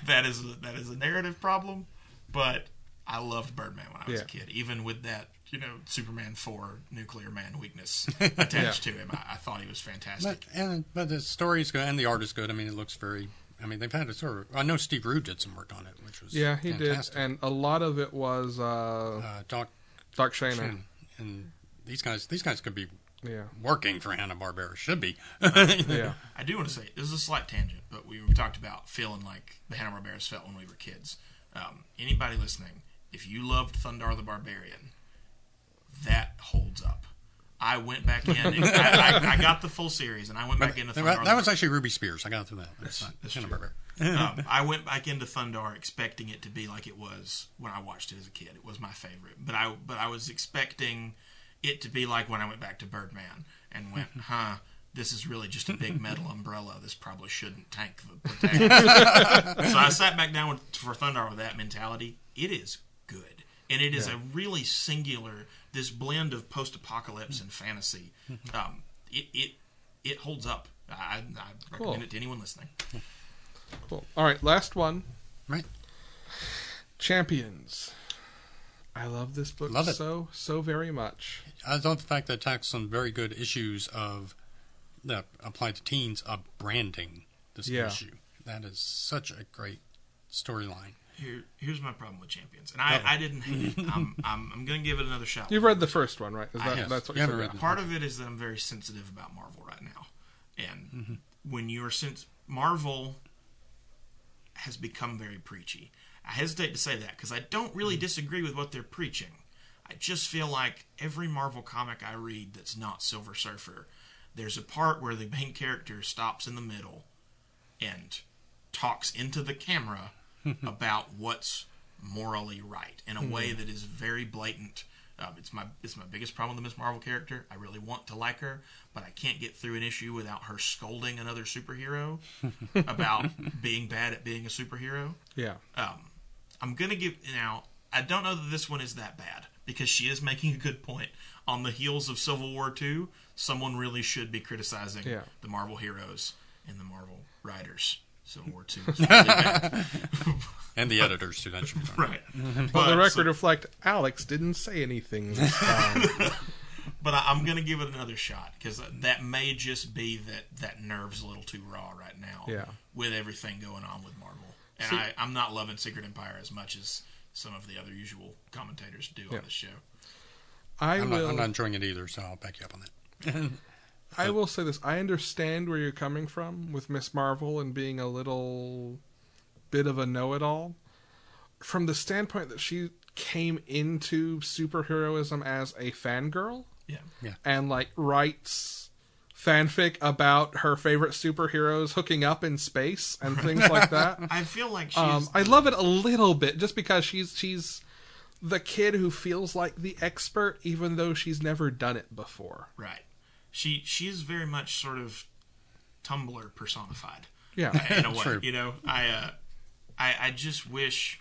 that is a, that is a narrative problem. But I loved Birdman when I was Yeah. a kid, even with that you know Superman four nuclear man weakness attached to him. I, I thought he was fantastic. But and but the story is good and the art is good. I mean, it looks very. I mean, they've had a sort of. I know Steve Rude did some work on it, which was Yeah, he fantastic. did. And a lot of it was uh, uh, Doc Doc Shaner. Shin and these guys. These guys could be Yeah. working for Hanna Barbera. Should be. Yeah. I do want to say this is a slight tangent, but we, we talked about feeling like the Hanna Barbera's felt when we were kids. Um, anybody listening, if you loved Thundarr the Barbarian, that holds up. I went back in. And I, I, I got the full series, and I went back into Thundarr. that was actually Ruby Spears. I got through that. That's, not that's true. Um, I went back into Thundarr expecting it to be like it was when I watched it as a kid. It was my favorite, but I but I was expecting it to be like when I went back to Birdman and went, huh. This is really just a big metal umbrella. This probably shouldn't tank the protagonist. so I sat back down with, for Thundarr with that mentality. It is good, and it is a really singular this blend of post-apocalypse and fantasy. Um, it it it holds up. I, I recommend Cool. it to anyone listening. Cool. All right, last one. Right. Champions. I love this book Love it. so so very much. I love the fact that it tackles some very good issues of that apply to teens of branding this Yeah. issue. That is such a great storyline. Here, here's my problem with Champions, and I, I didn't hate it. I'm, I'm, I'm going to give it another shot. You've read the first one, right? Is that, Yes. That's what You you haven't said? read Part of it is that I'm very sensitive about Marvel right now, and when you're since Marvel has become very preachy. I hesitate to say that because I don't really disagree with what they're preaching. I just feel like every Marvel comic I read that's not Silver Surfer, there's a part where the main character stops in the middle and talks into the camera about what's morally right in a way that is very blatant. Um, it's my it's my biggest problem with the Ms. Marvel character. I really want to like her, but I can't get through an issue without her scolding another superhero about being bad at being a superhero. Yeah. Um, I'm gonna give now. I don't know that this one is that bad because she is making a good point. On the heels of Civil War Two, someone really should be criticizing Yeah. the Marvel heroes and the Marvel writers. Civil War Two was and the editors too. That should be fine. right. Mm-hmm. Well, the record so- reflect Alex didn't say anything this time. but I, I'm going to give it another shot because that may just be that that nerve's a little too raw right now. Yeah. With everything going on with Marvel, and See- I, I'm not loving Secret Empire as much as some of the other usual commentators do Yeah. on the show. I I'm will. not, I'm not enjoying it either, so I'll back you up on that. I will say this: I understand where you're coming from with Ms. Marvel and being a little bit of a know-it-all, from the standpoint that she came into superheroism as a fangirl Yeah. yeah. and like writes fanfic about her favorite superheroes hooking up in space and things like that. I feel like she's. Um, I love it a little bit just because she's she's the kid who feels like the expert even though she's never done it before. right. She she's very much sort of Tumblr personified. Yeah. in a way. True. You know, I, uh, I, I just wish,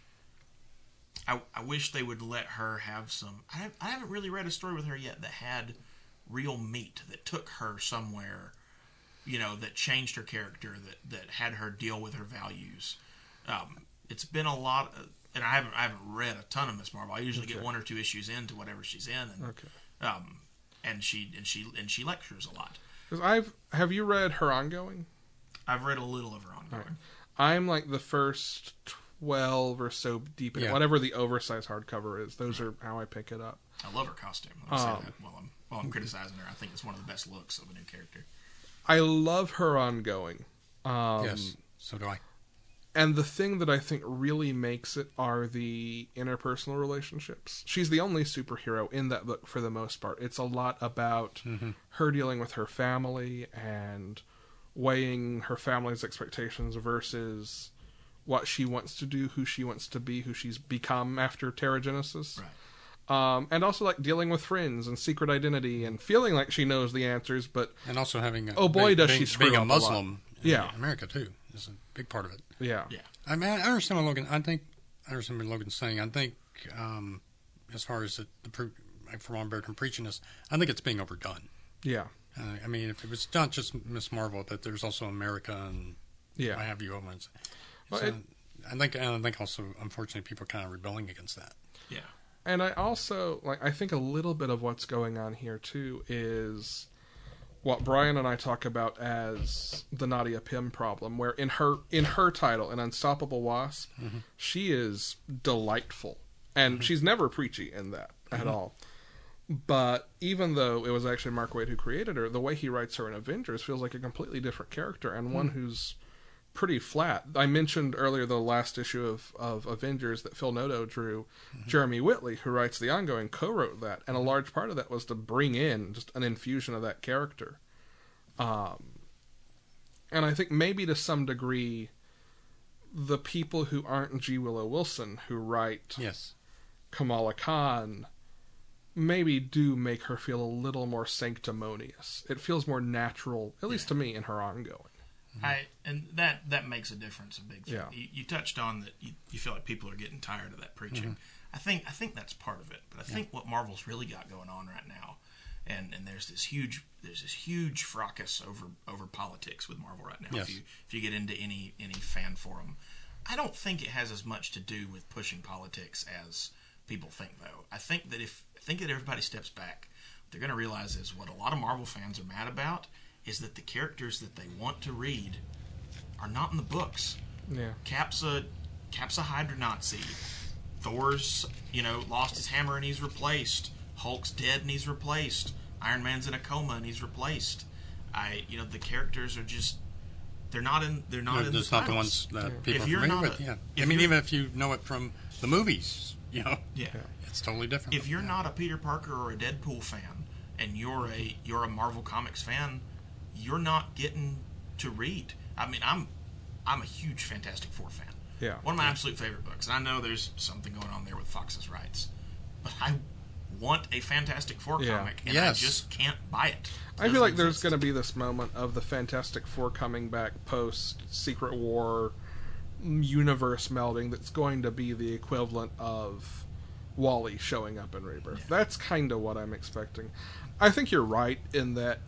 I, I wish they would let her have some. I, have, I haven't really read a story with her yet that had real meat that took her somewhere. You know, that changed her character, that that had her deal with her values. Um, it's been a lot, of, and I haven't I haven't read a ton of Ms. Marvel. I usually get one or two issues into whatever she's in, and Okay. um, and she and she and she lectures a lot. Because I've have you read her ongoing? I've read a little of her ongoing. I'm like the first twelve or so deep in. Yeah. Whatever the oversized hardcover is, those are how I pick it up. I love her costume. Let me say Um, that while I'm while I'm criticizing her. I think it's one of the best looks of a new character. I love her ongoing. Um, yes, so do I. And the thing that I think really makes it are the interpersonal relationships. She's the only superhero in that book for the most part. It's a lot about her dealing with her family and weighing her family's expectations versus what she wants to do, who she wants to be, who she's become after Terrigenesis. Right. Um, and also like dealing with friends and secret identity and feeling like she knows the answers, but And also having a, Oh, boy, does being, she screw being a up a lot. Muslim. in Yeah. America too is a big part of it. yeah, Yeah. I mean, I understand what Logan. I think I understand what Logan's saying. I think um, as far as the, the pre- like for Ron preaching this, I think it's being overdone. yeah, Uh, I mean, if it was not just Ms. Marvel, that there's also America and yeah. what have you. Omens. Well, So, it- I think, and I think also, unfortunately, people are kind of rebelling against that. Yeah. And I also like I think a little bit of what's going on here too is what Brian and I talk about as the Nadia Pym problem, where in her in her title, an Unstoppable Wasp, mm-hmm. she is delightful, and mm-hmm. she's never preachy in that at mm-hmm. all. But even though it was actually Mark Waid who created her, the way he writes her in Avengers feels like a completely different character and one hmm. who's pretty flat. I mentioned earlier the last issue of, of Avengers that Phil Noto drew. Jeremy Whitley, who writes the ongoing, co-wrote that, and a large part of that was to bring in just an infusion of that character. Um, and I think maybe to some degree, the people who aren't G. Willow Wilson who write Yes. Kamala Khan maybe do make her feel a little more sanctimonious. It feels more natural, at least to me, in her ongoing. Mm-hmm. I and that that makes a difference, a big thing. Yeah. You, you touched on that. You, you feel like people are getting tired of that preaching. Mm-hmm. I think I think that's part of it. But I think what Marvel's really got going on right now, and and there's this huge there's this huge fracas over over politics with Marvel right now. Yes. If you if you get into any any fan forum, I don't think it has as much to do with pushing politics as people think. Though I think that if I think that everybody steps back, what they're going to realize is what a lot of Marvel fans are mad about is that the characters that they want to read are not in the books. Yeah. Cap's a Cap's a Hydra Nazi. Thor's, you know, lost his hammer and he's replaced. Hulk's dead and he's replaced. Iron Man's in a coma and he's replaced. I, you know, the characters are just they're not in they're not They're in just the not the ones that Yeah. people If are you're familiar not with. a- yeah. if I mean, even if you know it from the movies, you know, Yeah. it's totally different. If you're Yeah. not a Peter Parker or a Deadpool fan and you're a you're a Marvel Comics fan, you're not getting to read. I mean, I'm I'm a huge Fantastic Four fan. Yeah. One of my absolute favorite books. And I know there's something going on there with Fox's rights. But I want a Fantastic Four Yeah. comic and Yes. I just can't buy it. I feel like there's going to be this moment of the Fantastic Four coming back post Secret War universe melding that's going to be the equivalent of Wally showing up in Rebirth. That's kind of what I'm expecting. I think you're right in that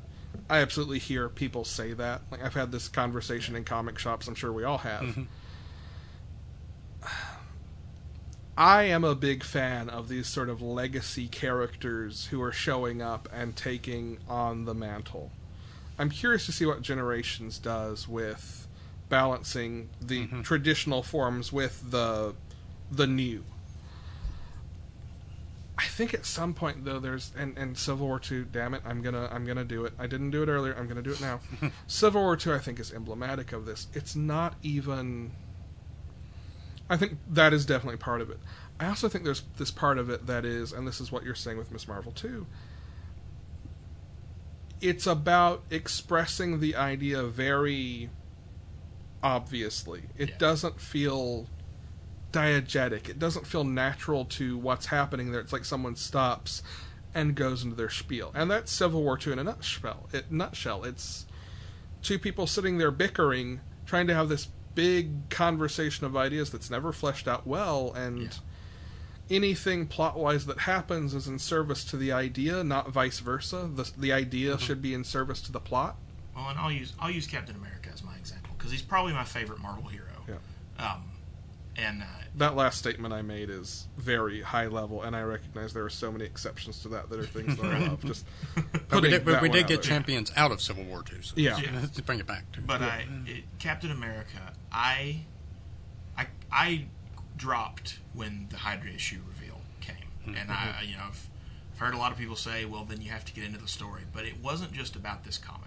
I absolutely hear people say that. Like I've had this conversation in comic shops. I'm sure we all have. Mm-hmm. I am a big fan of these sort of legacy characters who are showing up and taking on the mantle. I'm curious to see what Generations does with balancing the mm-hmm. traditional forms with the the new. I think at some point though there's and, and Civil War Two, damn it, I'm gonna I'm gonna do it. I didn't do it earlier, I'm gonna do it now. Civil War Two I think is emblematic of this. It's not even I think that is definitely part of it. I also think there's this part of it that is, and this is what you're saying with Ms. Marvel too. It's about expressing the idea very obviously. It Yeah. doesn't feel diegetic. It doesn't feel natural to what's happening there. It's like someone stops and goes into their spiel. And that's Civil War II in a nutshell. It, nutshell. It's two people sitting there bickering, trying to have this big conversation of ideas that's never fleshed out well, and Yeah. anything plot wise that happens is in service to the idea, not vice versa. The, the idea should be in service to the plot. Well, and I'll use I'll use Captain America as my example because he's probably my favorite Marvel hero. Yeah. Um, and uh, That last statement I made is very high level, and I recognize there are so many exceptions to that that are things that I love. Just But we putting did, but we one did out get there. champions out of Civil War too. So Yeah. Yeah. let's bring it back to. But I, it, Captain America, I, I, I dropped when the Hydra issue reveal came, and I, you know, I've, I've heard a lot of people say, well, then you have to get into the story. But it wasn't just about this comic.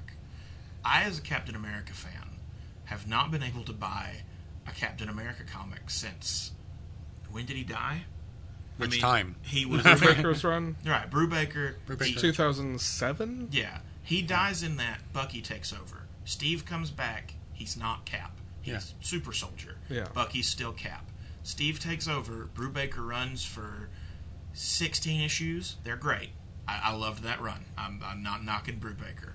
I, as a Captain America fan, have not been able to buy a Captain America comic since. When did he die? I Which mean, time? He was Baker's run, right. Brubaker. Brubaker. 2007. yeah, he dies in that. Bucky takes over. Steve comes back. He's not Cap. He's Yeah. super soldier. Yeah. Bucky's still Cap. Steve takes over. Brubaker runs for 16 issues. They're great. I, I loved that run. I'm, I'm not knocking Brubaker.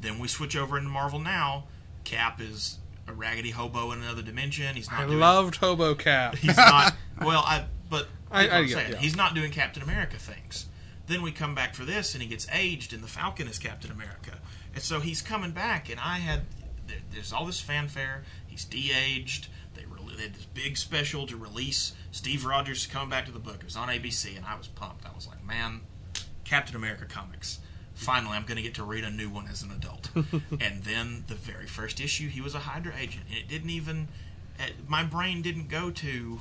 Then we switch over into Marvel now. Cap is a raggedy hobo in another dimension. He's not I doing loved Hobo Cap. he's not well i but I, I, I'm get- saying. yeah. he's not doing captain america things then we come back for this and he gets aged and the falcon is captain america and so he's coming back and i had there, there's all this fanfare he's de-aged they, re- they had this big special to release steve rogers coming back to the book it was on abc and i was pumped i was like man captain america comics finally i'm going to get to read a new one as an adult. And then the very first issue he was a hydra agent. And it didn't even uh, my brain didn't go to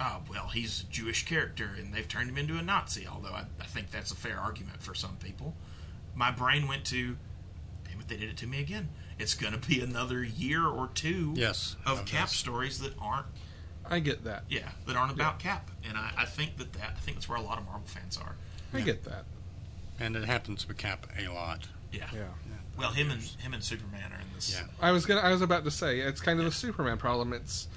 oh well he's a jewish character and they've turned him into a nazi although i, I think that's a fair argument for some people. My brain went to damn it they did it to me again. It's going to be another year or two Yes, of of cap this. stories that aren't I get that. yeah that aren't about cap. And I, I think that, that i think that's where a lot of marvel fans are. I get that. And it happens with Cap a lot. yeah, Yeah. well him and him and superman are in this Yeah. I was gonna. I was about to say it's kind of a Superman problem. It's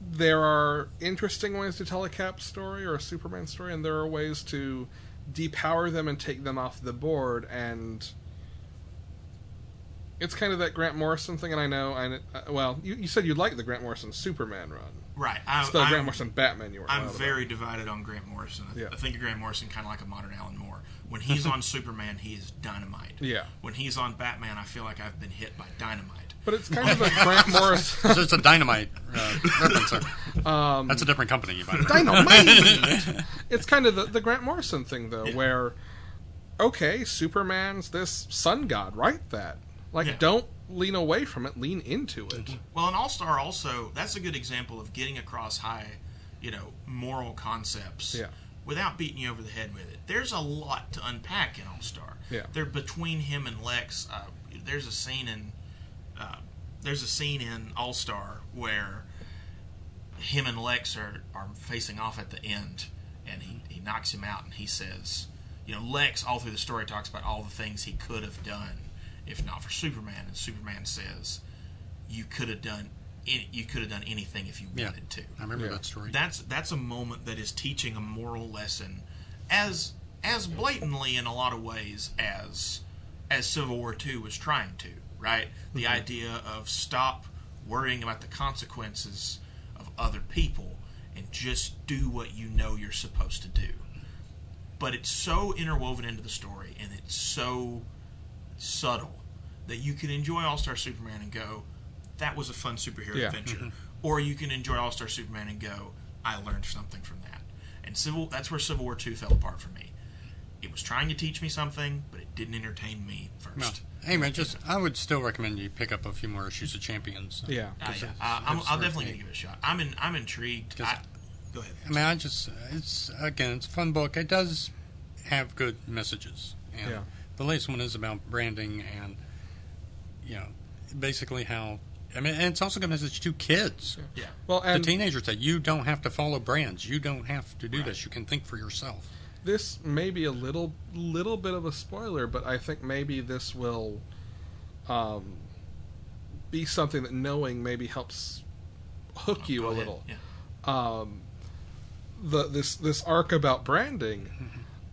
there are interesting ways to tell a Cap story or a Superman story, and there are ways to depower them and take them off the board. And it's kind of that Grant Morrison thing. And I know, I uh, well, you, you said you'd like the Grant Morrison Superman run. Right I, It's the I'm- Grant Morrison Batman you were. I'm wild about. very divided on Grant Morrison. I, Yeah. I think of Grant Morrison kind of like a modern Alan Moore. When he's on Superman, he is dynamite. Yeah. When he's on Batman, I feel like I've been hit by dynamite. But it's kind of a Grant Morrison. It's a dynamite uh, reference. Um, That's a different company, you might Dynamite. it's kind of the, the Grant Morrison thing, though, Yeah. where okay, Superman's this sun god, right? that. Like, Yeah. don't lean away from it, lean into it. Well, an All Star also that's a good example of getting across high, you know, moral concepts. Yeah. Without beating you over the head with it. There's a lot to unpack in All Star. Yeah. They're between him and Lex. Uh, there's a scene in uh, there's a scene in All Star where him and Lex are, are facing off at the end, and he, he knocks him out, and he says, you know, Lex all through the story talks about all the things he could have done if not for Superman, and Superman says, you could have done any, you could have done anything if you Yeah. wanted to. I remember Yeah. that story. That's that's a moment that is teaching a moral lesson, as as blatantly in a lot of ways as as Civil War II was trying to. Right, the mm-hmm. idea of stop worrying about the consequences of other people and just do what you know you're supposed to do. but it's so interwoven into the story and it's so subtle that you can enjoy All Star Superman and go, that was a fun superhero Yeah. adventure, or you can enjoy All Star Superman and go, I learned something from that. And Civil that's where Civil War Two fell apart for me. It was trying to teach me something, but it didn't entertain me first. No. Hey man, just I would still recommend you pick up a few more issues of Champions. Yeah. Ah, Because yeah. it's- I, I'm, it's I'll definitely gonna give it a shot. I'm in, I'm intrigued. 'Cause- I, go ahead. I mean, I just it's again, it's a fun book. It does have good messages. And Yeah. The latest one is about branding and you know, basically how. I mean, and it's also a good message to kids, Yeah. Well, and the teenagers that you don't have to follow brands. You don't have to do Right. this. You can think for yourself. this may be a little little bit of a spoiler, but I think maybe this will um, be something that knowing maybe helps hook you Go a ahead. little. Yeah. Um, the this this arc about branding.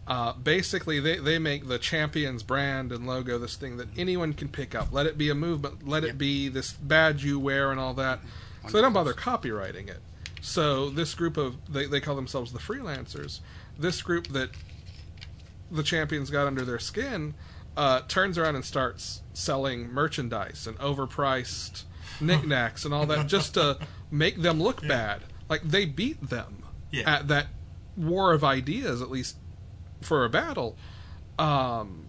Uh, basically, they, they make the champions brand and logo this thing that anyone can pick up. Let it be a movement. Let it be this badge you wear and all that. So they don't bother copywriting it. So this group of they, they call themselves the freelancers. This group that the champions got under their skin uh, turns around and starts selling merchandise and overpriced knickknacks and all that just to make them look bad. Like they beat them Yeah. at that war of ideas, at least for a battle, um,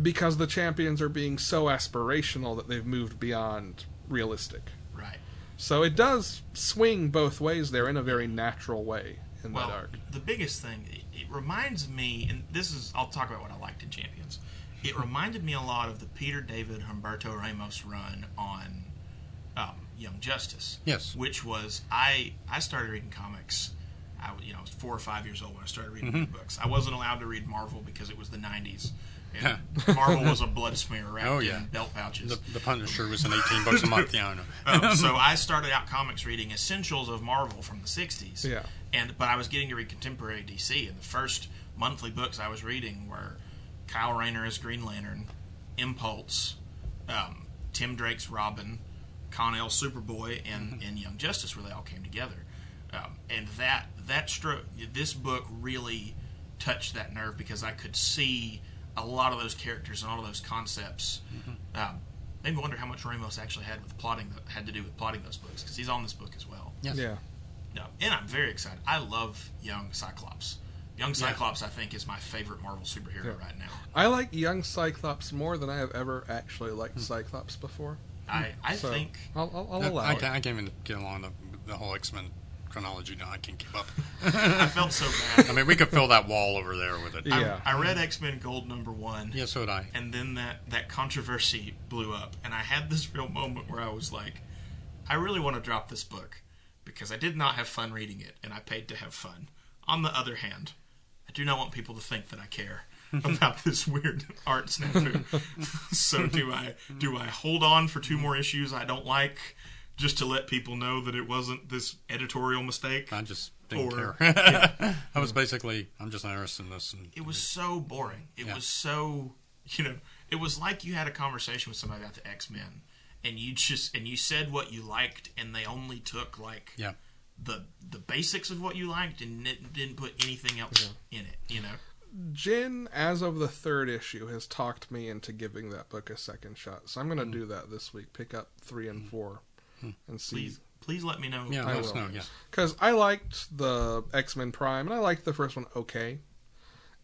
because the champions are being so aspirational that they've moved beyond realistic. Right. So it does swing both ways there in a very natural way in Well, that arc. the biggest thing, it, it reminds me, and this is, I'll talk about what I liked in Champions. It reminded me a lot of the Peter David Humberto Ramos run on um, Young Justice. Yes. Which was I I started reading comics. I was, you know I was four or five years old when I started reading Mm-hmm. books. I wasn't allowed to read Marvel because it was the '90s. And Marvel was a blood smear wrapped Oh, yeah. in belt pouches. The, the Punisher was in 18 bucks a month. Yeah, I know. Um, so I started out comics reading essentials of Marvel from the '60s. Yeah. And but I was getting to read contemporary DC, and the first monthly books I was reading were Kyle Rayner as Green Lantern, Impulse, um, Tim Drake's Robin, Kon-El Superboy, and and Young Justice, where they all came together. Um, and that that stro- this book really touched that nerve because I could see a lot of those characters and all of those concepts. Um, made me wonder how much Ramos actually had with plotting had to do with plotting those books because he's on this book as well. Yes. Yeah. No, and I'm very excited. I love Young Cyclops. Young Cyclops, I think, is my favorite Marvel superhero Yeah. right now. I like young Cyclops more than I have ever actually liked Cyclops before. I, I So think I'll, I'll, I'll allow I, it. can't, I can't even get along the, the whole X Men chronology. No, I can't keep up. I felt so bad. I mean, we could fill that wall over there with it. Yeah. I, I read X Men Gold number one, Yeah, so did I. and then that that controversy blew up, and I had this real moment where I was like, I really want to drop this book because I did not have fun reading it, and I paid to have fun. On the other hand, I do not want people to think that I care about this weird art snafu. so do I do I hold on for two more issues I don't like just to let people know that it wasn't this editorial mistake? I just didn't Or- care. I was basically, I'm just not interested in this. And, it was so boring. It Yeah. was so you know, it was like you had a conversation with somebody about the X Men, and you just and you said what you liked, and they only took like yeah. the the basics of what you liked, and it didn't put anything else in it. You know, Jen, as of the third issue, has talked me into giving that book a second shot. So I'm going to hmm. do that this week. Pick up three and hmm. four, and see. please please let me know. Yeah, I let us will. know. Yeah. Because I liked the X Men Prime, and I liked the first one okay.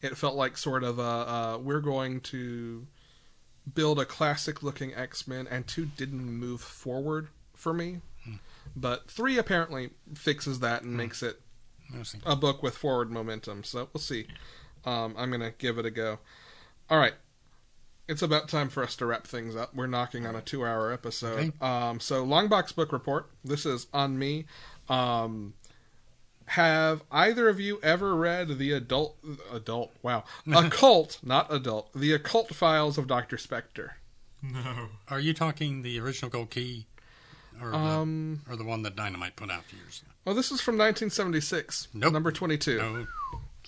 It felt like sort of a uh, we're going to build a classic looking X Men, and two didn't move forward for me. But three apparently fixes that and makes it a book with forward momentum. So we'll see. Um, I'm gonna give it a go. All right, it's about time for us to wrap things up. We're knocking on a two-hour episode. Okay. Um, so Longbox book report. This is on me. Um, have either of you ever read the adult adult wow occult not adult the occult files of Doctor Spectre? No, Are you talking the original Gold Key? Or the, Um, or the one that Dynamite put out years ago? well, this is from 1976, Nope. number 22. No,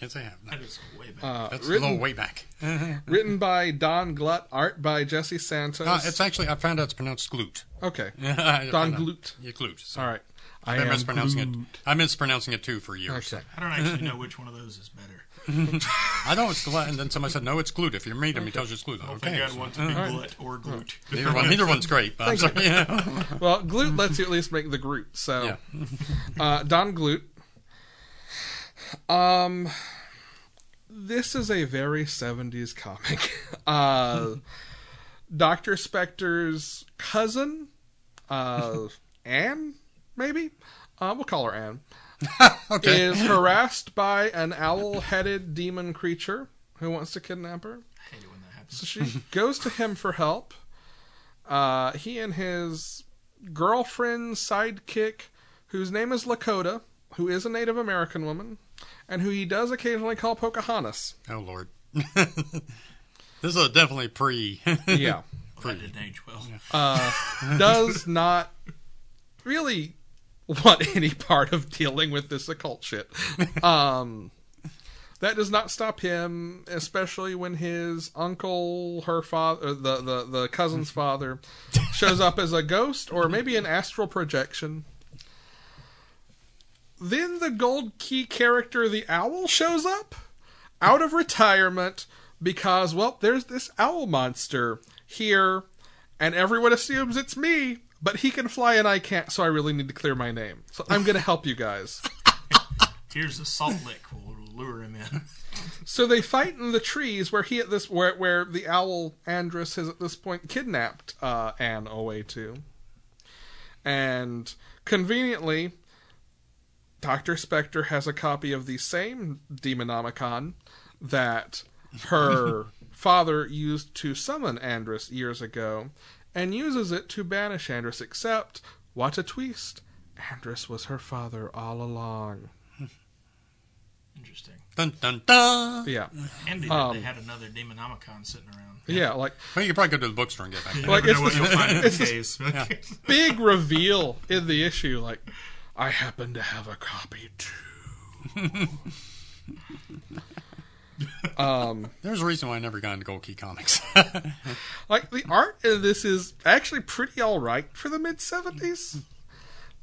can't say I have. No. that is way back. Uh, That's written, a little way back. written by Don Glut, art by Jesse Santos. Uh, it's actually I found out it's pronounced glute. okay. Don found out- Glut. Yeah, glute. So, All right. I I've been am mispronouncing Groot. it. I'm mispronouncing it too for years. Okay. I don't actually know which one of those is better. I know it's glute, and then somebody said no, it's glute. If you meet him, he tells you it's glute. Okay, think I'd want to be glut or glute. neither one, neither one's great. But I'm sorry. Well, Glute lets you at least make the Groot. So, Yeah. uh, Don Glute. Um, this is a very '70s comic. Uh, Doctor Spectre's cousin, uh, Anne, maybe. Uh, we'll call her Anne. okay. Is harassed by an owl-headed demon creature who wants to kidnap her. I hate it when that happens. So she goes to him for help. Uh, he and his girlfriend sidekick, whose name is Lakota, who is a Native American woman, and who he does occasionally call Pocahontas. Oh Lord. this is a definitely pre. Yeah. Well, that didn't age well. Uh, does not really want any part of dealing with this occult shit. Um, that does not stop him, especially when his uncle, her father, the, the, the cousin's father, shows up as a ghost or maybe an astral projection. Then the gold key character, the owl, shows up out of retirement because, well, there's this owl monster here, and everyone assumes it's me, but he can fly and I can't, so I really need to clear my name. So I'm going to help you guys. Here's a salt lick. We'll lure him in. So they fight in the trees where he at this where where the owl Andrus has at this point kidnapped uh, Anne away to, and conveniently, Doctor Spectre has a copy of the same Demonomicon that her father used to summon Andrus years ago, and uses it to banish Andrus. Except, what a twist! Andrus was her father all along. Interesting. dun dun dun. Yeah, Andy, Um, they had another Demonomicon sitting around. yeah, like Well, you could probably go to the bookstore and get back. There. Like, never it's know what the- you'll find in the it's the- case. big reveal in the issue like i happen to have a copy too. Um There's a reason why I never got into Gold Key Comics. like the art in this is actually pretty all right for the mid 70s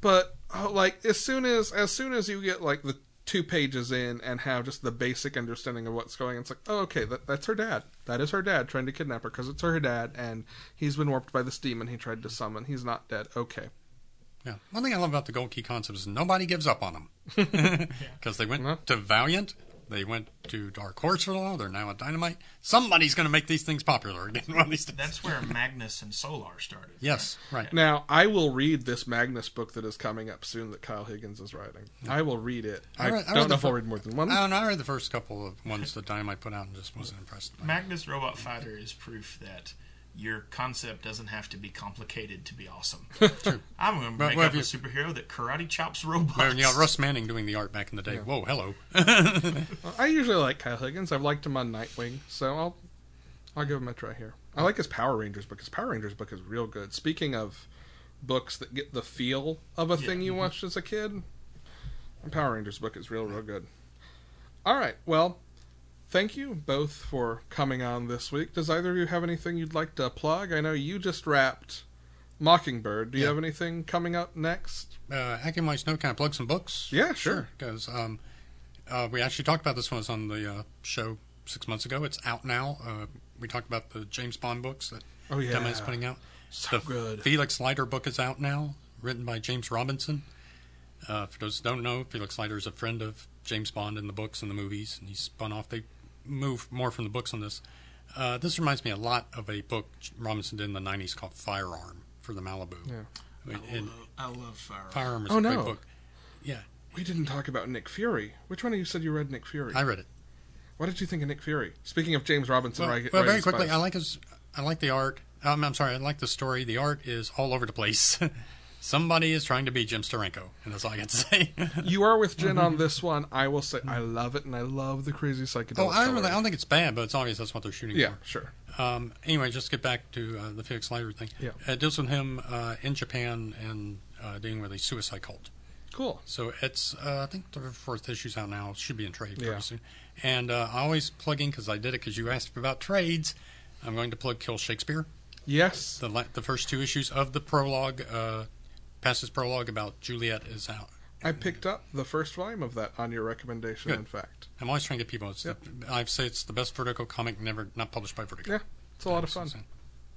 but oh, like as soon as as soon as you get like the two pages in and have just the basic understanding of what's going on it's like oh okay that, that's her dad. That is her dad trying to kidnap her because it's her dad and he's been warped by this demon he tried to summon. He's not dead. Okay yeah. One thing I love about the Gold Key concept is nobody gives up on them because they went No. to Valiant. They went to Dark Horse for a while. They're now at Dynamite. Somebody's going to make these things popular again one of these days. That's where Magnus and Solar started. Yes, right. Now, I will read this Magnus book that is coming up soon that Kyle Higgins is writing. I will read it. I, I read- I don't know if I'll read more than one. I don't know. I read the first couple of ones that Dynamite put out and just wasn't impressed. Magnus Robot Fighter is proof that your concept doesn't have to be complicated to be awesome. I'm going to make what up if a superhero that karate chops robots. Well, you Russ Manning doing the art back in the day. Whoa, hello. I usually like Kyle Higgins. I've liked him on Nightwing, so I'll I'll give him a try here. I like his Power Rangers book. His Power Rangers book is real good. Speaking of books that get the feel of a thing you mm-hmm. watched as a kid, Power Rangers book is real, real good. All right, well, thank you both for coming on this week. Does either of you have anything you'd like to plug? I know you just wrapped Mockingbird. Do you Yeah. have anything coming up next? Uh, Acting White Snow, can I plug some books? Yeah, sure. Because um, uh, we actually talked about this one was on the uh, show six months ago. It's out now. Uh, we talked about the James Bond books that Oh yeah, Dema is putting out. So the good. Felix Leiter book is out now, written by James Robinson. Uh, for those who don't know, Felix Leiter is a friend of James Bond in the books and the movies, and he's spun off. They move more from the books on this. Uh, this reminds me a lot of a book Robinson did in the '90s called Firearm for the Malibu. Yeah. And- I and love, I love Fire. Firearm is Oh, a great no. book. Yeah, We didn't talk about Nick Fury. Which one of you said you read Nick Fury? I read it. What did you think of Nick Fury? Speaking of James Robinson, Well, writing- well, very quickly, Spies. I like his. I like the art. Um, I'm sorry, I like the story. The art is all over the place. Somebody is trying to be Jim Steranko, and that's all I got to say. You are with Jen on this one. I will say I love it, and I love the crazy psychedelic. oh, I don't, really, I don't think it's bad, but it's obvious that's what they're shooting Yeah, for. sure. Um, anyway, just get back to uh, the Felix Leiter thing. Yeah. It deals with him uh, in Japan and uh, dealing with a suicide cult. Cool. So it's, uh, I think the fourth issue's out now. It should be in trade pretty Yeah. soon. And uh, I always plug in, because I did it because you asked about trades, I'm going to plug Kill Shakespeare. Yes. the the first two issues of the prologue uh, past his prologue about Juliet is out. I picked up the first volume of that on your recommendation. Good. In fact, I'm always trying to get people. It's Yep. the, I say it's the best Vertigo comic never not published by Vertigo. yeah, it's a lot of fun. So-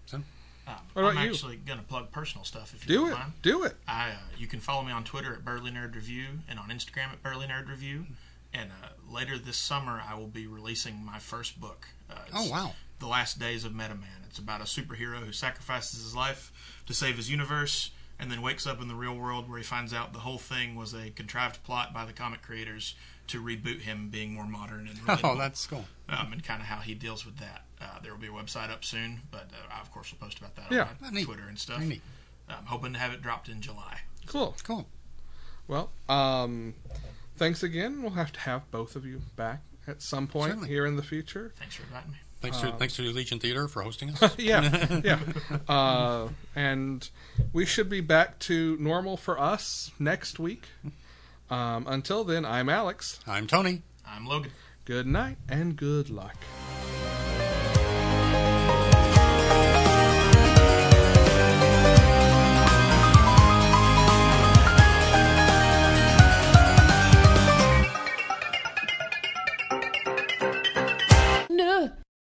so- Um, What about I'm you? actually going to plug personal stuff if you Do don't it, mind. do it. I, uh, you can follow me on Twitter at Burley Nerd Review and on Instagram at Burley Nerd Review. And uh, later this summer, I will be releasing my first book. Uh, it's Oh wow! The Last Days of Meta Man. It's about a superhero who sacrifices his life to save his universe and then wakes up in the real world where he finds out the whole thing was a contrived plot by the comic creators to reboot him being more modern and relatable. Oh, that's cool. um, and kind of how he deals with that. Uh, there will be a website up soon, but uh, I, of course, will post about that Yeah. on my Neat. Twitter and stuff. Neat. I'm hoping to have it dropped in July. Cool. Cool. Well, um, thanks again. We'll have to have both of you back at some point Certainly. here in the future. Thanks for inviting me. Thanks Um, to thanks to Legion Theater for hosting us. yeah, yeah. Uh, and we should be back to normal for us next week. Um, until then, I'm Alex. I'm Tony. I'm Logan. Good night and good luck.